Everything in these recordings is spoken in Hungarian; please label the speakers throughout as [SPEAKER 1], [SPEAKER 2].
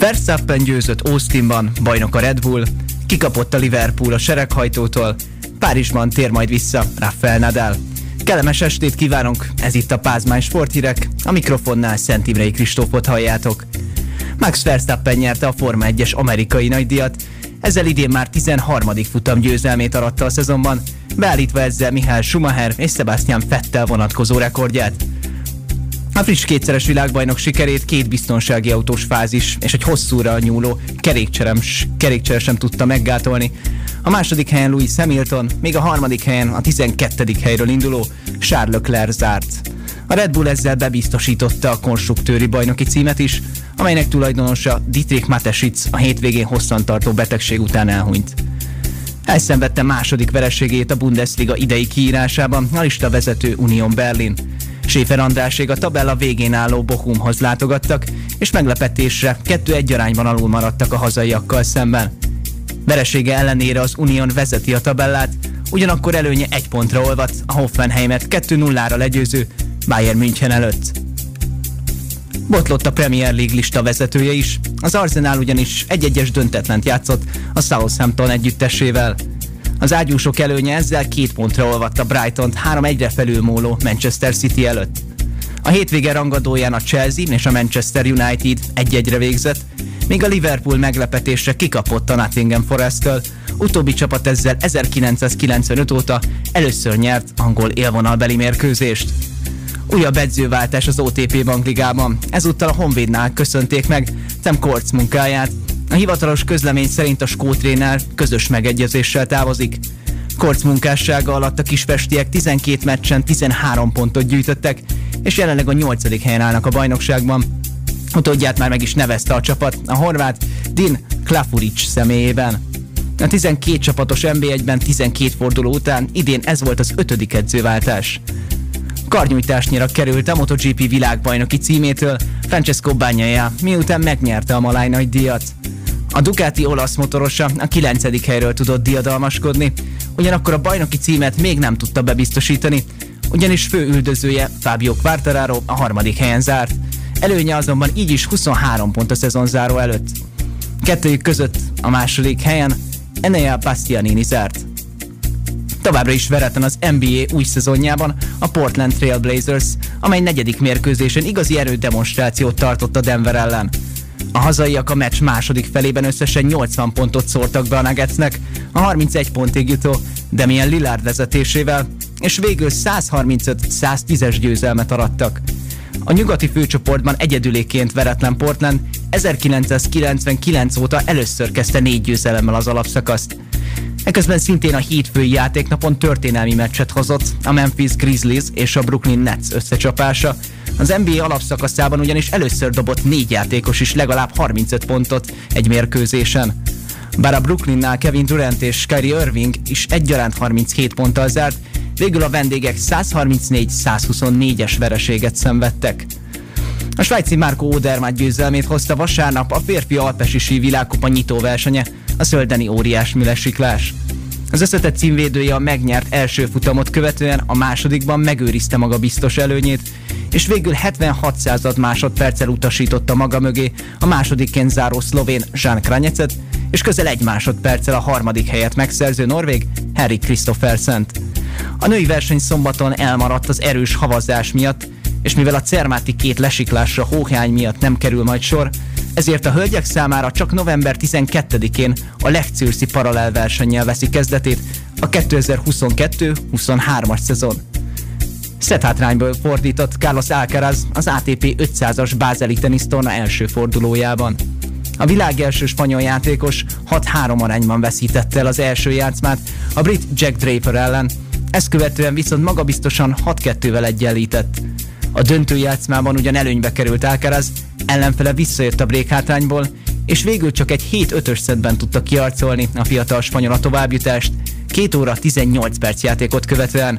[SPEAKER 1] Verstappen győzött Austinban, bajnok a Red Bull, kikapott a Liverpool a sereghajtótól, Párizsban tér majd vissza Rafael Nadal. Kellemes estét kívánunk, ez itt a Pázmány Sporthírek, a mikrofonnál Szent Imrei Kristófot halljátok. Max Verstappen nyerte a Forma 1-es amerikai nagydíjat, ezzel idén már 13. futam győzelmét aratta a szezonban, beállítva ezzel Mihály Schumacher és Sebastian Vettel vonatkozó rekordját. A friss kétszeres világbajnok sikerét két biztonsági autós fázis és egy hosszúra nyúló kerékcsere sem tudta meggátolni. A második helyen Louis Hamilton, még a harmadik helyen a 12. helyről induló Charles Leclerc zárt. A Red Bull ezzel bebiztosította a konstruktőri bajnoki címet is, amelynek tulajdonosa Dietrich Mateschitz a hétvégén hosszantartó betegség után elhunyt. Elszenvedte második vereségét a Bundesliga idei kiírásában a lista vezető Union Berlin. Séfer Andrásék a tabella végén álló Bochumhoz látogattak, és meglepetésre 2-1 arányban alul maradtak a hazaiakkal szemben. Veresége ellenére az Union vezeti a tabellát, ugyanakkor előnye egy pontra olvadt a Hoffenheimet 2-0-ra legyőző Bayern München előtt. Botlott a Premier League lista vezetője is, az Arsenal ugyanis egy-egyes döntetlent játszott a Southampton együttesével. Az ágyúsok előnye ezzel két pontra olvadt a Brighton 3-1-re felülmóló Manchester City előtt. A hétvége rangadóján a Chelsea és a Manchester United egy-egyre végzett, míg a Liverpool meglepetésre kikapott a Nottingham Forest-től, utóbbi csapat ezzel 1995 óta először nyert angol élvonalbeli mérkőzést. Újabb edzőváltás az OTP bankligában. Ezúttal a Honvédnál köszönték meg Tim Kortz munkáját. A hivatalos közlemény szerint a skótréner közös megegyezéssel távozik. Kortz munkássága alatt a kisfestiek 12 meccsen 13 pontot gyűjtöttek, és jelenleg a 8. helyen állnak a bajnokságban. Utódját már meg is nevezte a csapat, a horvát Din Klafuric személyében. A 12 csapatos NB1-ben 12 forduló után idén ez volt az ötödik edzőváltás karnyújtásnyira került a MotoGP világbajnoki címétől Francesco Bagnaia, miután megnyerte a Maláj nagy díjat. A Ducati olasz motorosa a 9. helyről tudott diadalmaskodni, ugyanakkor a bajnoki címet még nem tudta bebiztosítani, ugyanis fő üldözője Fabio Quartararo a harmadik helyen zárt. Előnye azonban így is 23 pont a szezon záró előtt. Kettőjük között a második helyen Enea Bastianini zárt. Továbbra is veretlen az NBA új szezonjában a Portland Trail Blazers, amely negyedik mérkőzésen igazi erődemonstrációt tartott a Denver ellen. A hazaiak a meccs második felében összesen 80 pontot szórtak be a Nuggetsnek, a 31 pontig jutó Damian Lillard vezetésével, és végül 135-110-es győzelmet arattak. A nyugati főcsoportban egyedüléként veretlen Portland 1999 óta először kezdte négy győzelemmel az alapszakaszt. Eközben szintén a hétfői játéknapon történelmi meccset hozott a Memphis Grizzlies és a Brooklyn Nets összecsapása. Az NBA alapszakaszában ugyanis először dobott négy játékos is legalább 35 pontot egy mérkőzésen. Bár a Brooklynnál Kevin Durant és Kyrie Irving is egyaránt 37 ponttal zárt, végül a vendégek 134-124-es vereséget szenvedtek. A svájci Marco Odermatt győzelmét hozta vasárnap a férfi alpesi sí világkupa nyitóversenye, a szöldeni óriás mülesiklás. Az összetett címvédője a megnyert első futamot követően a másodikban megőrizte maga biztos előnyét, és végül 76 század másodperccel utasította maga mögé a másodikként záró szlovén Jean Kranyecet, és közel egy másodperccel a harmadik helyet megszerző norvég Harry Christophersent. A női verseny szombaton elmaradt az erős havazás miatt, és mivel a Cermáti két lesiklásra hóhány miatt nem kerül majd sor, ezért a hölgyek számára csak november 12-én a Legcőrszi paralel versennyel veszi kezdetét a 2022-23-as szezon. Szethátrányból fordított Carlos Alcaraz az ATP 500-as bázeli tenisztorna első fordulójában. A világ első spanyol játékos 6-3 arányban veszítette el az első játszmát a brit Jack Draper ellen, ezt követően viszont magabiztosan 6-2-vel egyenlített. A döntőjátszmában ugyan előnybe került Alcaraz, ellenfele visszajött a hátrányból, és végül csak egy 7-5-ös szedben tudta kiarcolni a fiatal spanyol a továbbjutást, 2 óra 18 perc játékot követően.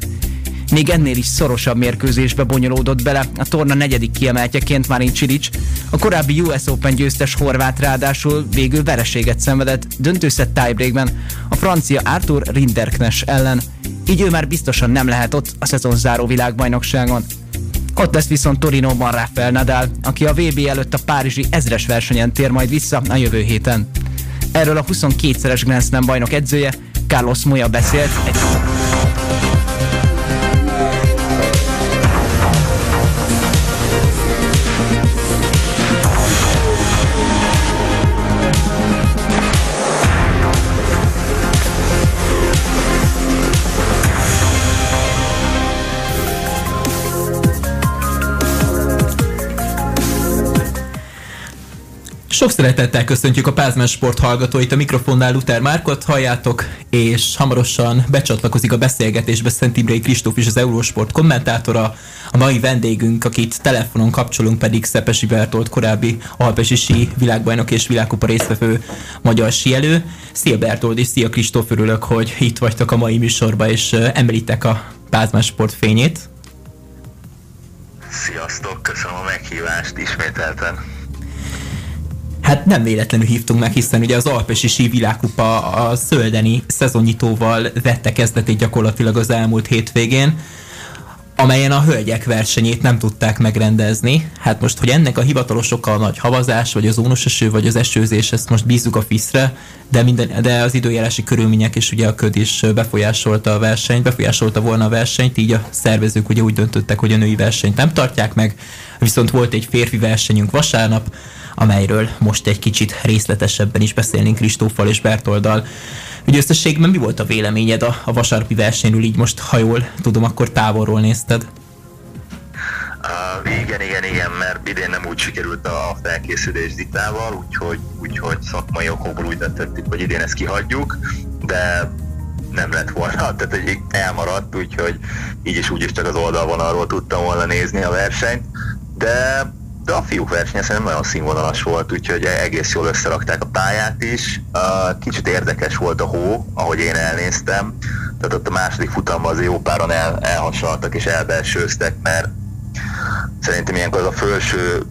[SPEAKER 1] Még ennél is szorosabb mérkőzésbe bonyolódott bele a torna negyedik kiemeltjeként Marin Cilic, a korábbi US Open győztes horvát ráadásul végül vereséget szenvedett döntőszett tiebreakben a francia Arthur Rinderknes ellen, így ő már biztosan nem lehet ott a szezon záró világbajnokságon. Ott lesz viszont Torinóban Rafael Nadal, aki a VB előtt a Párizsi ezres versenyen tér majd vissza a jövő héten. Erről a 22-szeres Grand Slam bajnok edzője Carlos Moya beszélt egy
[SPEAKER 2] Sok szeretettel köszöntjük a Pázmán Sport hallgatóit, a mikrofonnál Luther Márkot halljátok, és hamarosan becsatlakozik a beszélgetésbe Szent Imrei Kristóf is az Eurósport kommentátora. A mai vendégünk, akit telefonon kapcsolunk pedig Szepesi Bertolt, korábbi alpesi sí világbajnok és világkupa résztvevő magyar síelő. Szia Bertolt és szia Kristóf, örülök, hogy itt vagytok a mai műsorba és említek a Pázmán Sport fényét.
[SPEAKER 3] Sziasztok, köszönöm a meghívást ismételten.
[SPEAKER 2] Hát nem véletlenül hívtunk meg, hiszen ugye az Alpesi világkupa a Szöldeni szezonnyitóval vette kezdetét gyakorlatilag az elmúlt hétvégén amelyen a hölgyek versenyét nem tudták megrendezni. Hát most, hogy ennek a hivatalos oka a nagy havazás, vagy az ónos eső, vagy az esőzés, ezt most bízzuk a FISZ-re, de, minden, de az időjárási körülmények és ugye a köd is befolyásolta a versenyt, befolyásolta volna a versenyt, így a szervezők ugye úgy döntöttek, hogy a női versenyt nem tartják meg, viszont volt egy férfi versenyünk vasárnap, amelyről most egy kicsit részletesebben is beszélnénk Kristóffal és Bertoldal. Ugye összességben mi volt a véleményed a, a vasárpi versenyről, így most, ha jól tudom, akkor távolról nézted?
[SPEAKER 3] Uh, igen, igen, igen, mert idén nem úgy sikerült a felkészülés Zitával, úgyhogy, úgyhogy szakmai okokból úgy döntöttük, hogy idén ezt kihagyjuk, de nem lett volna, tehát hogy elmaradt, úgyhogy így is úgy is csak az oldalvonalról tudtam volna nézni a versenyt, de de a fiúk versenye szerintem nagyon színvonalas volt, úgyhogy egész jól összerakták a pályát is. Kicsit érdekes volt a hó, ahogy én elnéztem. Tehát ott a második futamban az jó páran el, elhasaltak és elbelsőztek, mert szerintem ilyenkor az a felső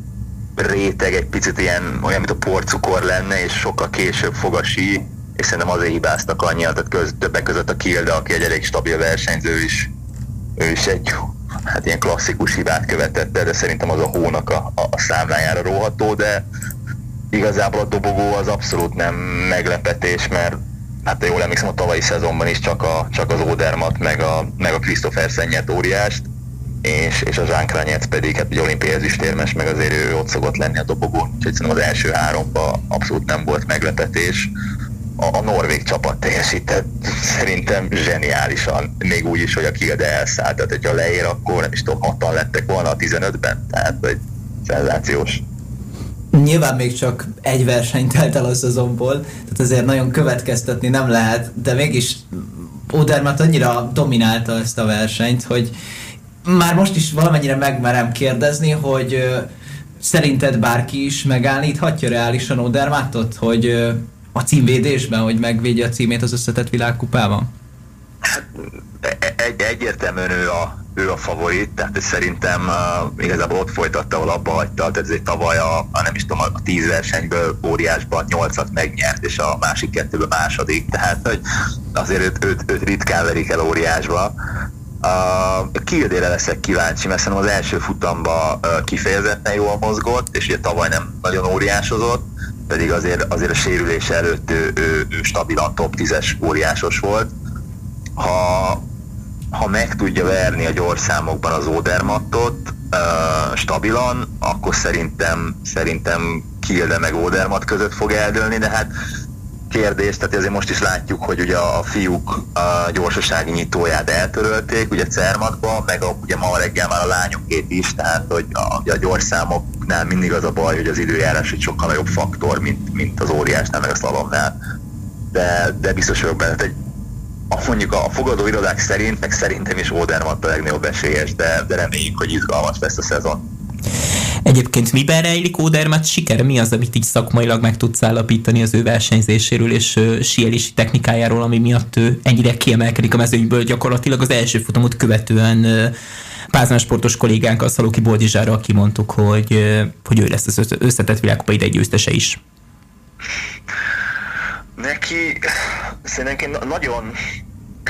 [SPEAKER 3] réteg egy picit ilyen olyan, mint a porcukor lenne, és sokkal később fog a sí, és szerintem azért hibáztak annyian, tehát köz, többek között a Kilde, aki egy elég stabil versenyző is, ő is egy hát ilyen klasszikus hibát követett de szerintem az a hónak a, a, számlájára róható, de igazából a dobogó az abszolút nem meglepetés, mert hát jól emlékszem a tavalyi szezonban is csak, a, csak az Odermat, meg a, meg a Christopher Szennyet óriást, és, és a Jean Kranyec pedig hát egy olimpiai ezüstérmes, meg azért ő ott szokott lenni a dobogón, úgyhogy szerintem az első háromban abszolút nem volt meglepetés a, a norvég csapat teljesített. Szerintem zseniálisan, még úgy is, hogy a Kilde elszállt, tehát hogyha leér, akkor nem is tudom, hatan lettek volna a 15-ben, tehát egy szenzációs.
[SPEAKER 1] Nyilván még csak egy verseny telt el a szezonból, tehát azért nagyon következtetni nem lehet, de mégis Odermatt annyira dominálta ezt a versenyt, hogy már most is valamennyire megmerem kérdezni, hogy szerinted bárki is megállíthatja reálisan Odermattot, hogy a címvédésben, hogy megvédje a címét az összetett világkupában?
[SPEAKER 3] Hát, egy, egyértelműen ő a, ő a favorit, tehát szerintem uh, igazából ott folytatta, ahol abba hagyta, tehát egy tavaly a, a, nem is tudom, a tíz versenyből óriásban nyolcat megnyert, és a másik kettőben második, tehát hogy azért őt, őt, őt ritkán verik el óriásba. A Kildére leszek kíváncsi, mert szerintem az első futamban uh, kifejezetten jól mozgott, és ugye tavaly nem nagyon óriásozott, pedig azért, azért a sérülés előtt ő, ő, ő stabilan top 10-es óriásos volt. Ha, ha meg tudja verni a gyorszámokban az Odermattot stabilan, akkor szerintem, szerintem Kilde meg Odermat között fog eldőlni, de hát kérdés, tehát azért most is látjuk, hogy ugye a fiúk a gyorsasági nyitóját eltörölték, ugye Cermatba, meg a, ugye ma reggel már a lányokét is, tehát hogy a, a gyorszámoknál mindig az a baj, hogy az időjárás egy sokkal nagyobb faktor, mint, mint az óriásnál, meg a szalomnál. De, de biztos vagyok benne, hogy mondjuk a fogadó irodák szerint, meg szerintem is Odermatt a legnagyobb esélyes, de, de reméljük, hogy izgalmas lesz a szezon.
[SPEAKER 2] Egyébként miben rejlik Ódermet sikere? Mi az, amit így szakmailag meg tudsz állapítani az ő versenyzéséről és uh, technikájáról, ami miatt ő ennyire kiemelkedik a mezőnyből gyakorlatilag az első futamot követően uh, Pázmán sportos a Szaloki Boldizsára kimondtuk, hogy, hogy ő lesz az összetett világkupa ide győztese is.
[SPEAKER 3] Neki szerintem nagyon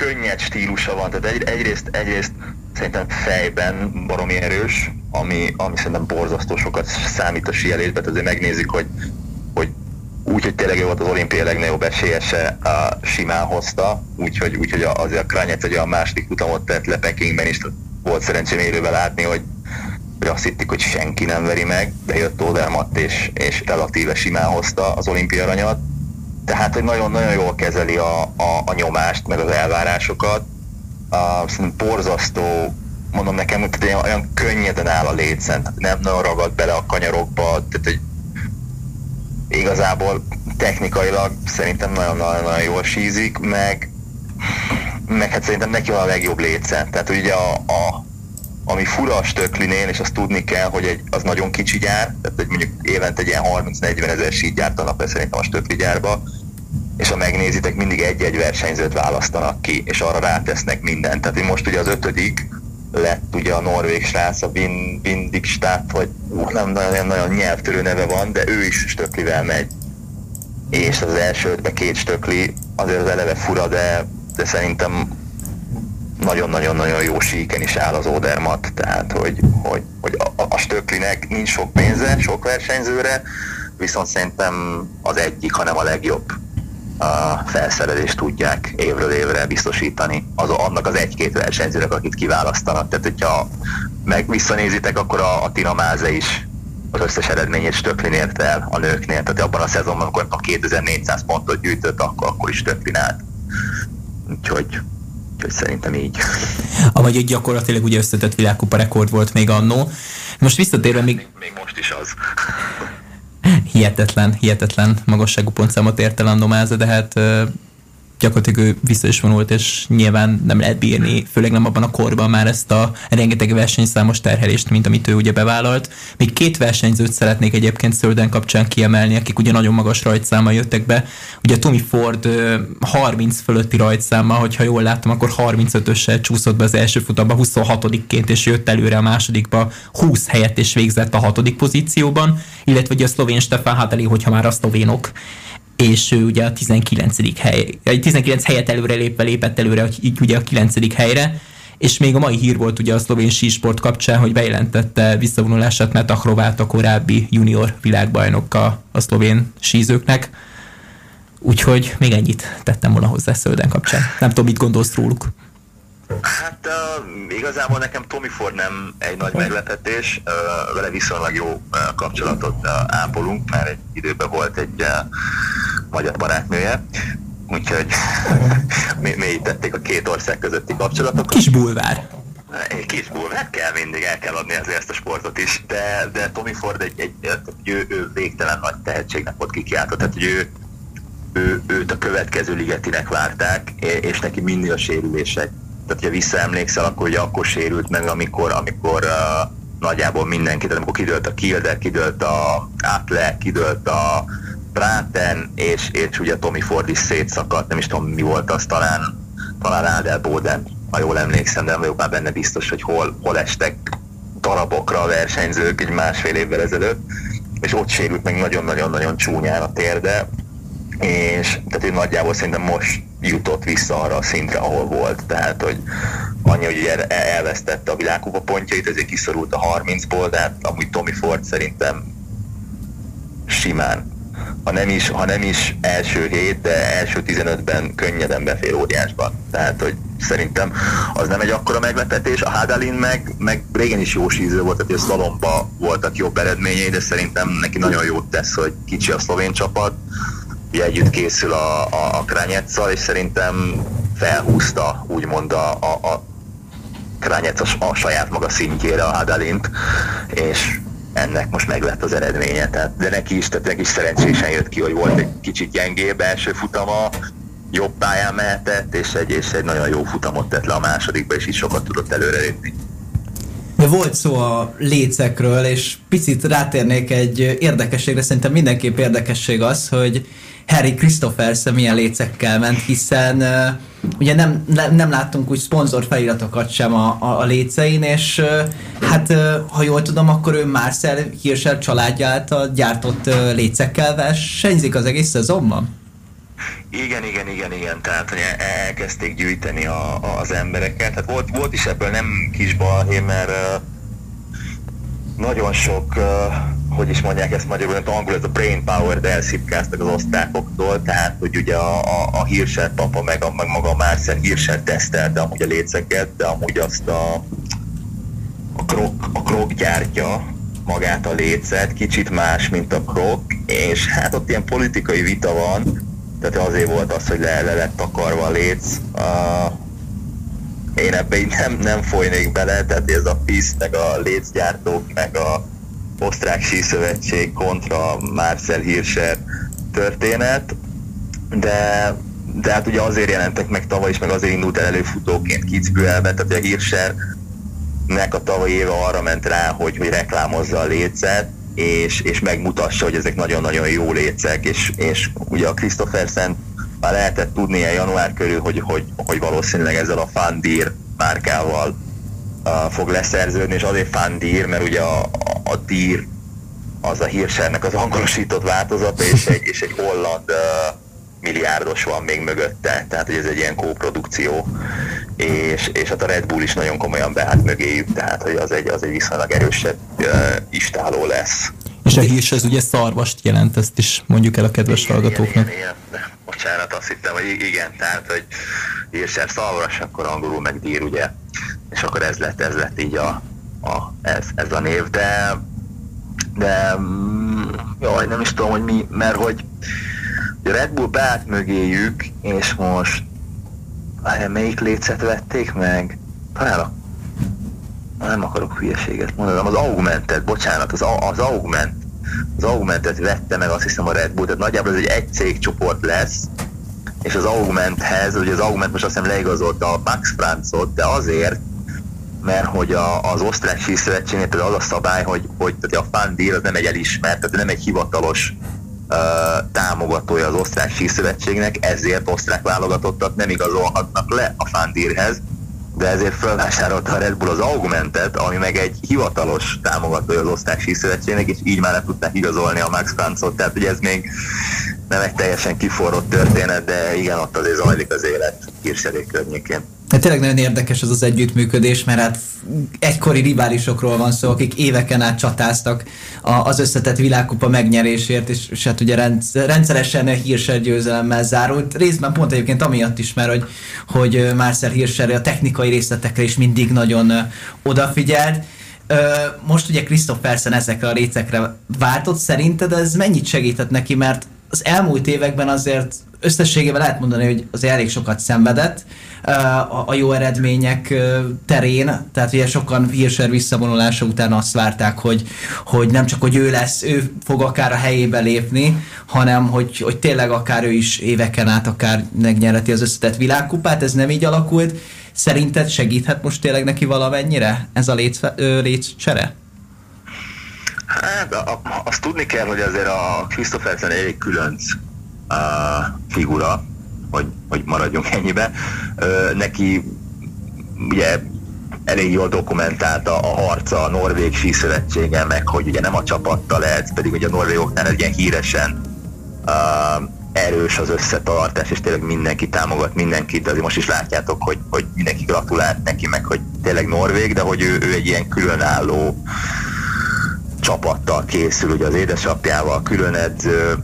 [SPEAKER 3] könnyed stílusa van, tehát egy, egyrészt, egyrészt szerintem fejben baromi erős, ami, ami szerintem borzasztó sokat számít a síelésben, azért megnézik, hogy, hogy úgy, hogy tényleg volt az olimpia legnagyobb esélyese, a simán hozta, úgyhogy, úgyhogy azért a Krányec egy olyan második futamot tett le Pekingben is, volt szerencsém élőben látni, hogy, hogy azt hittik, hogy senki nem veri meg, de jött Odermatt és, és relatíve simán hozta az olimpia aranyat. Tehát, hogy nagyon-nagyon jól kezeli a, a, a nyomást, meg az elvárásokat. Uh, szerintem borzasztó mondom nekem, hogy olyan, könnyeden áll a létszent, nem nagyon ragad bele a kanyarokba, tehát hogy igazából technikailag szerintem nagyon-nagyon jól sízik, meg, meg hát szerintem neki van a legjobb létszent. Tehát ugye a, a, ami fura a stöklinél, és azt tudni kell, hogy egy, az nagyon kicsi gyár, tehát hogy mondjuk évente egy ilyen 30-40 ezer sít gyártanak le szerintem a stökli gyárba, és ha megnézitek, mindig egy-egy versenyzőt választanak ki, és arra rátesznek mindent. Tehát most ugye az ötödik, lett ugye a norvég srác, a Vin, Vindikstát, vagy uh, nem nagyon, nagyon nyelvtörő neve van, de ő is stöklivel megy. És az első ötben két stökli, azért az eleve fura, de, de szerintem nagyon-nagyon-nagyon jó síken is áll az Odermat, tehát hogy, hogy, hogy a, a stöklinek nincs sok pénze, sok versenyzőre, viszont szerintem az egyik, hanem a legjobb a felszerelést tudják évről évre biztosítani az, annak az egy-két versenyzőnek, akit kiválasztanak. Tehát, hogyha meg visszanézitek, akkor a, a Tina Máze is az összes eredményét Stöklin ért el a nőknél. Tehát abban a szezonban, amikor a 2400 pontot gyűjtött, akkor, akkor is Stöklin állt. Úgyhogy, úgyhogy szerintem így.
[SPEAKER 2] Amely egy gyakorlatilag ugye összetett világkupa rekord volt még annó. Most visszatérve még...
[SPEAKER 3] Még most is az
[SPEAKER 2] hihetetlen, hihetetlen magasságú pontszámot ért el Andomáza, de hát gyakorlatilag ő vissza is vonult, és nyilván nem lehet bírni, főleg nem abban a korban már ezt a rengeteg versenyszámos terhelést, mint amit ő ugye bevállalt. Még két versenyzőt szeretnék egyébként Szölden kapcsán kiemelni, akik ugye nagyon magas rajtszámmal jöttek be. Ugye Tommy Ford 30 fölötti rajtszámmal, hogyha jól láttam, akkor 35-össel csúszott be az első futamba 26-ként, és jött előre a másodikba 20 helyet, és végzett a hatodik pozícióban, illetve ugye a szlovén Stefan Hadeli, hogyha már a szlovénok és ő ugye a 19. hely, 19 helyet előre lépve lépett előre, ugye a 9. helyre, és még a mai hír volt ugye a szlovén sísport kapcsán, hogy bejelentette visszavonulását Metachrovát, a korábbi junior világbajnoka a szlovén sízőknek. Úgyhogy még ennyit tettem volna hozzá Szölden kapcsán. Nem tudom, mit gondolsz róluk.
[SPEAKER 3] Hát uh, igazából nekem Tommy Ford nem egy nagy meglepetés, uh, vele viszonylag jó uh, kapcsolatot uh, ápolunk, mert egy időben volt egy uh, magyar barátnője, úgyhogy mélyítették a két ország közötti kapcsolatokat.
[SPEAKER 2] Kis bulvár.
[SPEAKER 3] Egy kis bulvár, hát kell mindig, el kell adni azért ezt a sportot is, de, de Tommy Ford egy, egy, egy ő, ő végtelen nagy tehetségnek volt kikiáltott, tehát hogy ő, ő, őt a következő ligetinek várták, és neki mindig a sérülések tehát, hogyha visszaemlékszel, akkor ugye akkor sérült meg, amikor, amikor uh, nagyjából mindenki, tehát amikor kidőlt a Kilder, kidőlt a Atle, kidőlt a Praten, és, és ugye Tommy Ford is szétszakadt, nem is tudom mi volt az, talán, talán Adel Boden, ha jól emlékszem, de nem vagyok már benne biztos, hogy hol, hol estek darabokra a versenyzők egy másfél évvel ezelőtt, és ott sérült meg nagyon-nagyon-nagyon csúnyán a térde, és tehát ő nagyjából szerintem most jutott vissza arra a szintre, ahol volt. Tehát, hogy annyi, hogy elvesztette a világkupa pontjait, ezért kiszorult a 30-ból, de hát amúgy Tommy Ford szerintem simán, ha nem is, ha nem is első hét, de első 15-ben könnyeden befér óriásban. Tehát, hogy szerintem az nem egy akkora meglepetés. A Hadalin meg, meg régen is jó síző volt, tehát a szalomba voltak jobb eredményei, de szerintem neki nagyon jót tesz, hogy kicsi a szlovén csapat, együtt készül a, a, a Krányetszal, és szerintem felhúzta úgymond a, a, a Krányec a, a saját maga szintjére a Hadalint, és ennek most meg lett az eredménye. Tehát, de neki is, tehát neki is szerencsésen jött ki, hogy volt egy kicsit gyengébb első futama, jobb pályán mehetett, és egy, és egy nagyon jó futamot tett le a másodikba, és így sokat tudott előrelépni.
[SPEAKER 1] Volt szó a lécekről, és picit rátérnék egy érdekességre, szerintem mindenképp érdekesség az, hogy Harry Christophersen milyen lécekkel ment, hiszen ugye nem, nem, nem láttunk úgy szponzor feliratokat sem a, a, a lécein, és hát ha jól tudom, akkor ő Marcel Hirscher családja által gyártott lécekkel versenyzik az egész szezonban?
[SPEAKER 3] Igen, igen, igen, igen, tehát hogy elkezdték gyűjteni a, a, az embereket. Hát volt, volt is ebből nem kis balhé, mert uh, nagyon sok, uh, hogy is mondják ezt magyarul, mert angol ez a brain power-t elszipkáztak az osztrákoktól, tehát hogy ugye a, a, a Hirscher papa meg, a, meg maga Marcel Hirscher tesztelte amúgy a léceket, de amúgy azt a, a krok, a krok gyártja magát a lécet, kicsit más, mint a krok, és hát ott ilyen politikai vita van, tehát azért volt az, hogy le, le lett takarva a léc. Uh, én ebbe így nem, nem folynék bele, tehát ez a PISZ, meg a lécgyártók, meg a osztrák síszövetség kontra Marcel Hirscher történet, de, de hát ugye azért jelentek meg tavaly is, meg azért indult el előfutóként Kitzbühelbe, tehát a Hirscher nek a tavalyi éve arra ment rá, hogy, hogy reklámozza a lécet, és, és megmutassa, hogy ezek nagyon-nagyon jó lécek, és, és ugye a Christophersen már lehetett tudni ilyen január körül, hogy, hogy, hogy valószínűleg ezzel a Fandir márkával uh, fog leszerződni, és azért Fandir, mert ugye a, a, a dír az a hírsernek az angolosított változata, és egy, és egy holland uh, milliárdos van még mögötte, tehát hogy ez egy ilyen kóprodukció, és, és hát a Red Bull is nagyon komolyan beállt mögéjük, tehát hogy az egy, az egy viszonylag erősebb uh, istáló lesz.
[SPEAKER 2] És a hírs ez ugye szarvast jelent, ezt is mondjuk el a kedves igen, hallgatóknak.
[SPEAKER 3] Igen, igen, igen. Bocsánat, azt hittem, hogy igen, tehát, hogy hírser szarvas, akkor angolul meg dír, ugye, és akkor ez lett, ez lett így a, a ez, ez a név, de de mm, jaj, nem is tudom, hogy mi, mert hogy a Red Bull beállt mögéjük, és most melyik lécet vették meg? Talán a nem akarok hülyeséget mondani, az Augmentet, bocsánat, az, az Augment, az Augmentet vette meg azt hiszem a Red Bull, tehát nagyjából ez egy egy cégcsoport lesz, és az Augmenthez, ugye az Augment most azt hiszem leigazolta a Max Francot, de azért, mert hogy a, az osztrák síszövetségnél például az a szabály, hogy, hogy tehát a Fandir az nem egy elismert, tehát nem egy hivatalos uh, támogatója az osztrák síszövetségnek, ezért osztrák válogatottak nem igazolhatnak le a Fandirhez, de ezért felvásárolta a Red Bull az Augmentet, ami meg egy hivatalos támogatója az osztrák síszövetségnek, és így már le tudták igazolni a Max Francot, tehát ugye ez még nem egy teljesen kiforrott történet, de igen, ott azért zajlik az élet hírserék környékén.
[SPEAKER 1] Hát tényleg nagyon érdekes az az együttműködés, mert hát egykori riválisokról van szó, akik éveken át csatáztak az összetett világkupa megnyerésért, és, és hát ugye rendszeresen hírser győzelemmel zárult. Részben pont egyébként amiatt is, mert hogy, hogy Marcel Hirscher a technikai részletekre is mindig nagyon odafigyelt. Most ugye Christophersen ezekre a részekre váltott, szerinted ez mennyit segített neki, mert az elmúlt években azért összességében lehet mondani, hogy az elég sokat szenvedett a jó eredmények terén, tehát ugye sokan Hirscher visszavonulása után azt várták, hogy, hogy nem csak, hogy ő lesz, ő fog akár a helyébe lépni, hanem hogy, hogy tényleg akár ő is éveken át akár megnyerheti az összetett világkupát, ez nem így alakult. Szerinted segíthet most tényleg neki valamennyire ez a létcsere?
[SPEAKER 3] Hát azt tudni kell, hogy azért a Christophersen elég különc figura, hogy, hogy maradjunk ennyibe. Neki ugye elég jól dokumentálta a harca a Norvég síszövetsége, meg hogy ugye nem a csapattal lehet, pedig ugye a norvégoknál egy ilyen híresen uh, erős az összetartás, és tényleg mindenki támogat mindenkit, azért most is látjátok, hogy, hogy mindenki gratulált neki, meg hogy tényleg Norvég, de hogy ő, ő egy ilyen különálló csapattal készül, ugye az édesapjával külön edző,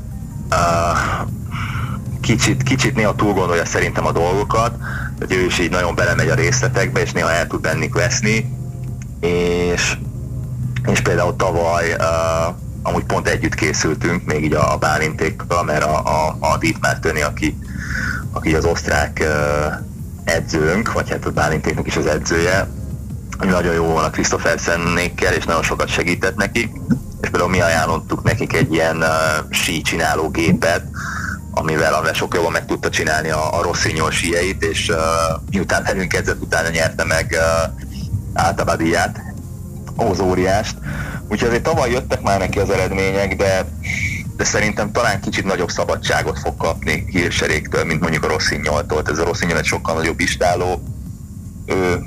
[SPEAKER 3] kicsit, kicsit néha túl gondolja szerintem a dolgokat, hogy ő is így nagyon belemegy a részletekbe, és néha el tud bennük veszni, és, és például tavaly uh, amúgy pont együtt készültünk, még így a, a Bálintékkal, mert a, a, a Dietmar Töni, aki, aki az osztrák uh, edzőnk, vagy hát a Bálintéknek is az edzője, nagyon jó volna Christophersennékkel, és nagyon sokat segített nekik, és például mi ajánlottuk nekik egy ilyen uh, sí csináló gépet, amivel, amivel sok jobban meg tudta csinálni a, a Rossignol síjeit, és uh, miután velünk kezdett, utána nyerte meg uh, általában ózóriást. Úgyhogy azért tavaly jöttek már neki az eredmények, de, de szerintem talán kicsit nagyobb szabadságot fog kapni hírseréktől, mint mondjuk a Rossignoltól. Ez a Rossignol egy sokkal nagyobb istáló. Ő,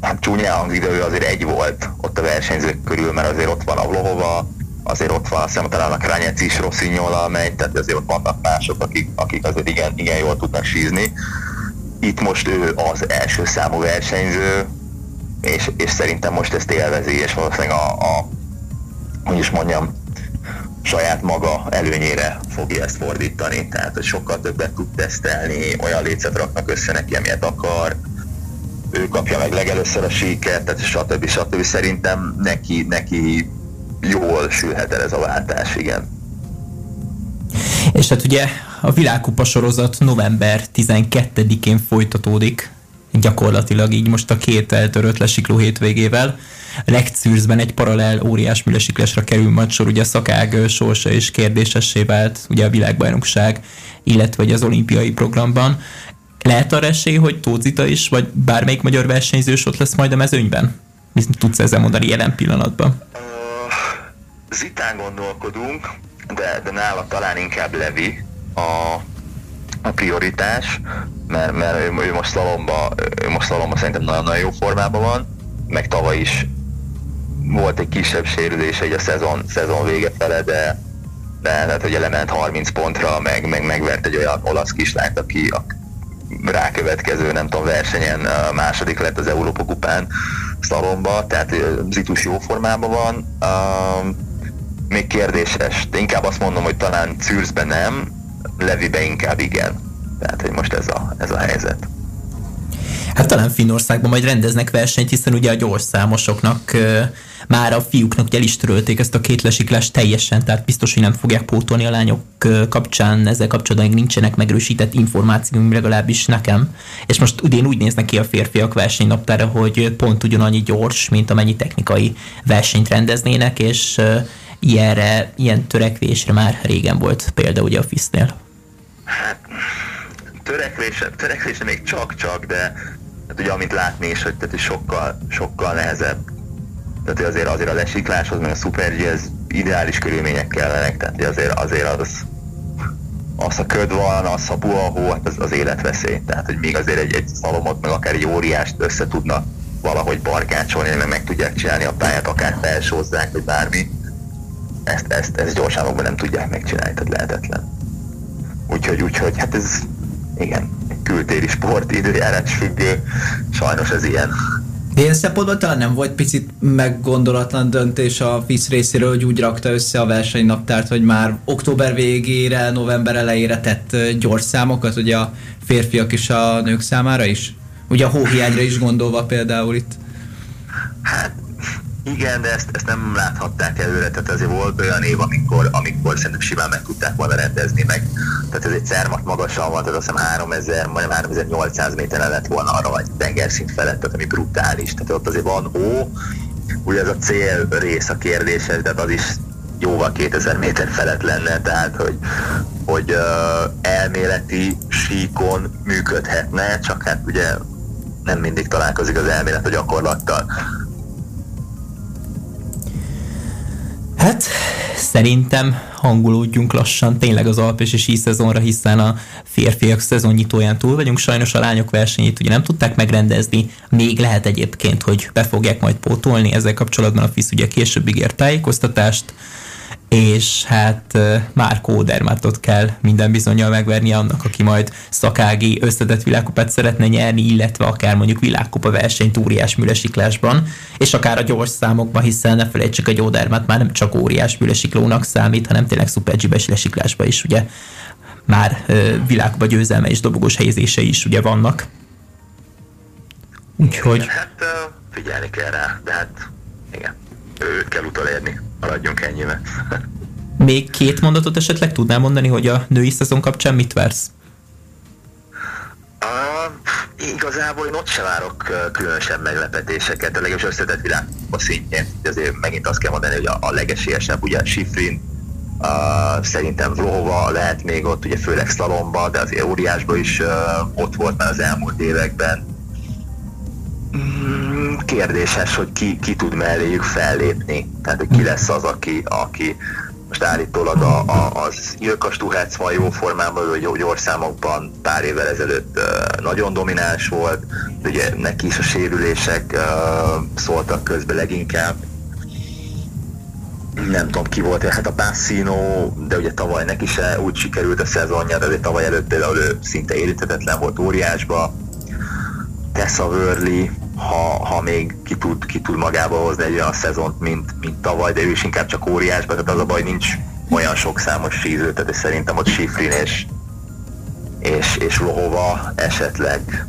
[SPEAKER 3] hát csúnya hangzik, de ő azért egy volt ott a versenyzők körül, mert azért ott van a Vlohova, azért ott van, azt talán a Krányec is Rosszinyola megy, tehát azért ott vannak mások, akik, akik azért igen, igen jól tudnak sízni. Itt most ő az első számú versenyző, és, és szerintem most ezt élvezi, és valószínűleg a, a hogy is mondjam, saját maga előnyére fogja ezt fordítani, tehát hogy sokkal többet tud tesztelni, olyan lécet raknak össze neki, amilyet akar, ő kapja meg legelőször a síkert, tehát stb. stb. Szerintem neki, neki jól sülhet el ez a váltás, igen.
[SPEAKER 2] És hát ugye a világkupa sorozat november 12-én folytatódik, gyakorlatilag így most a két eltörött lesikló hétvégével. Legcűrzben egy paralel óriás műlesiklásra kerül majd sor, ugye a szakág sorsa és kérdésessé vált ugye a világbajnokság, illetve az olimpiai programban. Lehet arra esély, hogy Tózita is, vagy bármelyik magyar versenyzős ott lesz majd a mezőnyben? Mit tudsz ezzel mondani jelen pillanatban? Uh,
[SPEAKER 3] zitán gondolkodunk, de, de nála talán inkább Levi a, a prioritás, mert, mert ő, ő most szalomba, ő most szalomba szerintem nagyon-nagyon jó formában van, meg tavaly is volt egy kisebb sérülés egy a szezon, szezon vége fele, de, de hát ugye lement 30 pontra, meg, meg megvert egy olyan olasz kislányt, aki rákövetkező, nem tudom, versenyen második lett az Európa kupán szalomba, tehát Zitus jó formában van. Még kérdéses, de inkább azt mondom, hogy talán Zürzben nem, Levibe inkább igen. Tehát, hogy most ez a, ez a helyzet.
[SPEAKER 2] Hát talán Finnországban majd rendeznek versenyt, hiszen ugye a gyors számosoknak már a fiúknak el is törölték ezt a két lesiklást teljesen, tehát biztos, hogy nem fogják pótolni a lányok kapcsán, ezzel kapcsolatban nincsenek megerősített információim legalábbis nekem. És most udén úgy néznek ki a férfiak versenynaptára, hogy pont ugyanannyi gyors, mint amennyi technikai versenyt rendeznének, és ilyenre, ilyen törekvésre már régen volt példa ugye a FISZ-nél.
[SPEAKER 3] Hát, törekvése, törekvése még csak-csak, de hát ugye amit látni is, hogy tehát sokkal, sokkal nehezebb. Tehát azért, azért a lesikláshoz, meg a Super G, ez ideális körülmények kellenek, tehát azért, azért az, az a köd van, az a puha hó, hát az, az életveszély. Tehát, hogy még azért egy, egy szalomot, meg akár egy óriást össze tudnak valahogy barkácsolni, meg meg tudják csinálni a pályát, akár felsózzák, vagy bármi ezt, ezt, ezt gyorságokban nem tudják megcsinálni, tehát lehetetlen. Úgyhogy, úgyhogy hát ez igen, kültéri sport, időjárás függő, sajnos ez ilyen.
[SPEAKER 1] Ilyen szempontból talán nem volt picit meggondolatlan döntés a FISZ részéről, hogy úgy rakta össze a versenynaptárt, hogy már október végére, november elejére tett gyors számokat, ugye a férfiak és a nők számára is? Ugye a hóhiányra is gondolva például itt.
[SPEAKER 3] Hát igen, de ezt, ezt nem láthatták előre, tehát azért volt olyan év, amikor, amikor szerintem simán meg tudták volna rendezni meg. Tehát ez egy Cermak magasan van, tehát azt hiszem 3000, majdnem 3800 méteren lett volna arra, vagy tengerszint felett, tehát ami brutális. Tehát ott azért van hó, ugye ez a cél rész a kérdéses, de az is jóval 2000 méter felett lenne, tehát hogy, hogy uh, elméleti síkon működhetne, csak hát ugye nem mindig találkozik az elmélet a gyakorlattal.
[SPEAKER 2] Hát szerintem hangulódjunk lassan tényleg az alpesi sí szezonra, hiszen a férfiak szezonnyitóján túl vagyunk. Sajnos a lányok versenyét ugye nem tudták megrendezni, még lehet egyébként, hogy be fogják majd pótolni. Ezzel kapcsolatban a FISZ ugye később ígért tájékoztatást és hát Márkó Odermátot kell minden bizonyal megverni annak, aki majd szakági összetett világkupát szeretne nyerni, illetve akár mondjuk világkupa versenyt óriás műlesiklásban, és akár a gyors számokban, hiszen ne felejtsük, hogy Odermát már nem csak óriás műlesiklónak számít, hanem tényleg szuper lesiklásba is, ugye már világkupa győzelme és dobogós helyezése is ugye vannak.
[SPEAKER 3] Úgyhogy... Hát figyelni kell rá, de hát igen, őt kell utolérni maradjunk ennyivel.
[SPEAKER 2] Még két mondatot esetleg tudnál mondani, hogy a női szezon kapcsán mit vársz?
[SPEAKER 3] Uh, igazából én ott sem várok különösebb meglepetéseket, a legalábbis összetett világ a szintjén. Azért megint azt kell mondani, hogy a, a legesélyesebb, ugye Sifrin, uh, szerintem Vlohova lehet még ott, ugye főleg Szalomba, de az óriásban is uh, ott volt már az elmúlt években Mm, kérdéses, hogy ki, ki tud melléjük fellépni. Tehát, hogy ki lesz az, aki, aki most állítólag a, a, az Ilka Stuhec van jó formában, hogy jó országokban pár évvel ezelőtt nagyon domináns volt, ugye neki is a sérülések szóltak közbe leginkább. Nem tudom ki volt, hát a Bassino, de ugye tavaly neki se úgy sikerült a szezonja, de tavaly előtt például ő szinte érinthetetlen volt óriásba. Tessa Worley, ha, ha még ki tud, ki tud magába hozni egy olyan szezont, mint, mint tavaly, de ő is inkább csak óriásban, tehát az a baj, nincs olyan sok számos síző, tehát szerintem ott Sifrin és, és, és Lohova esetleg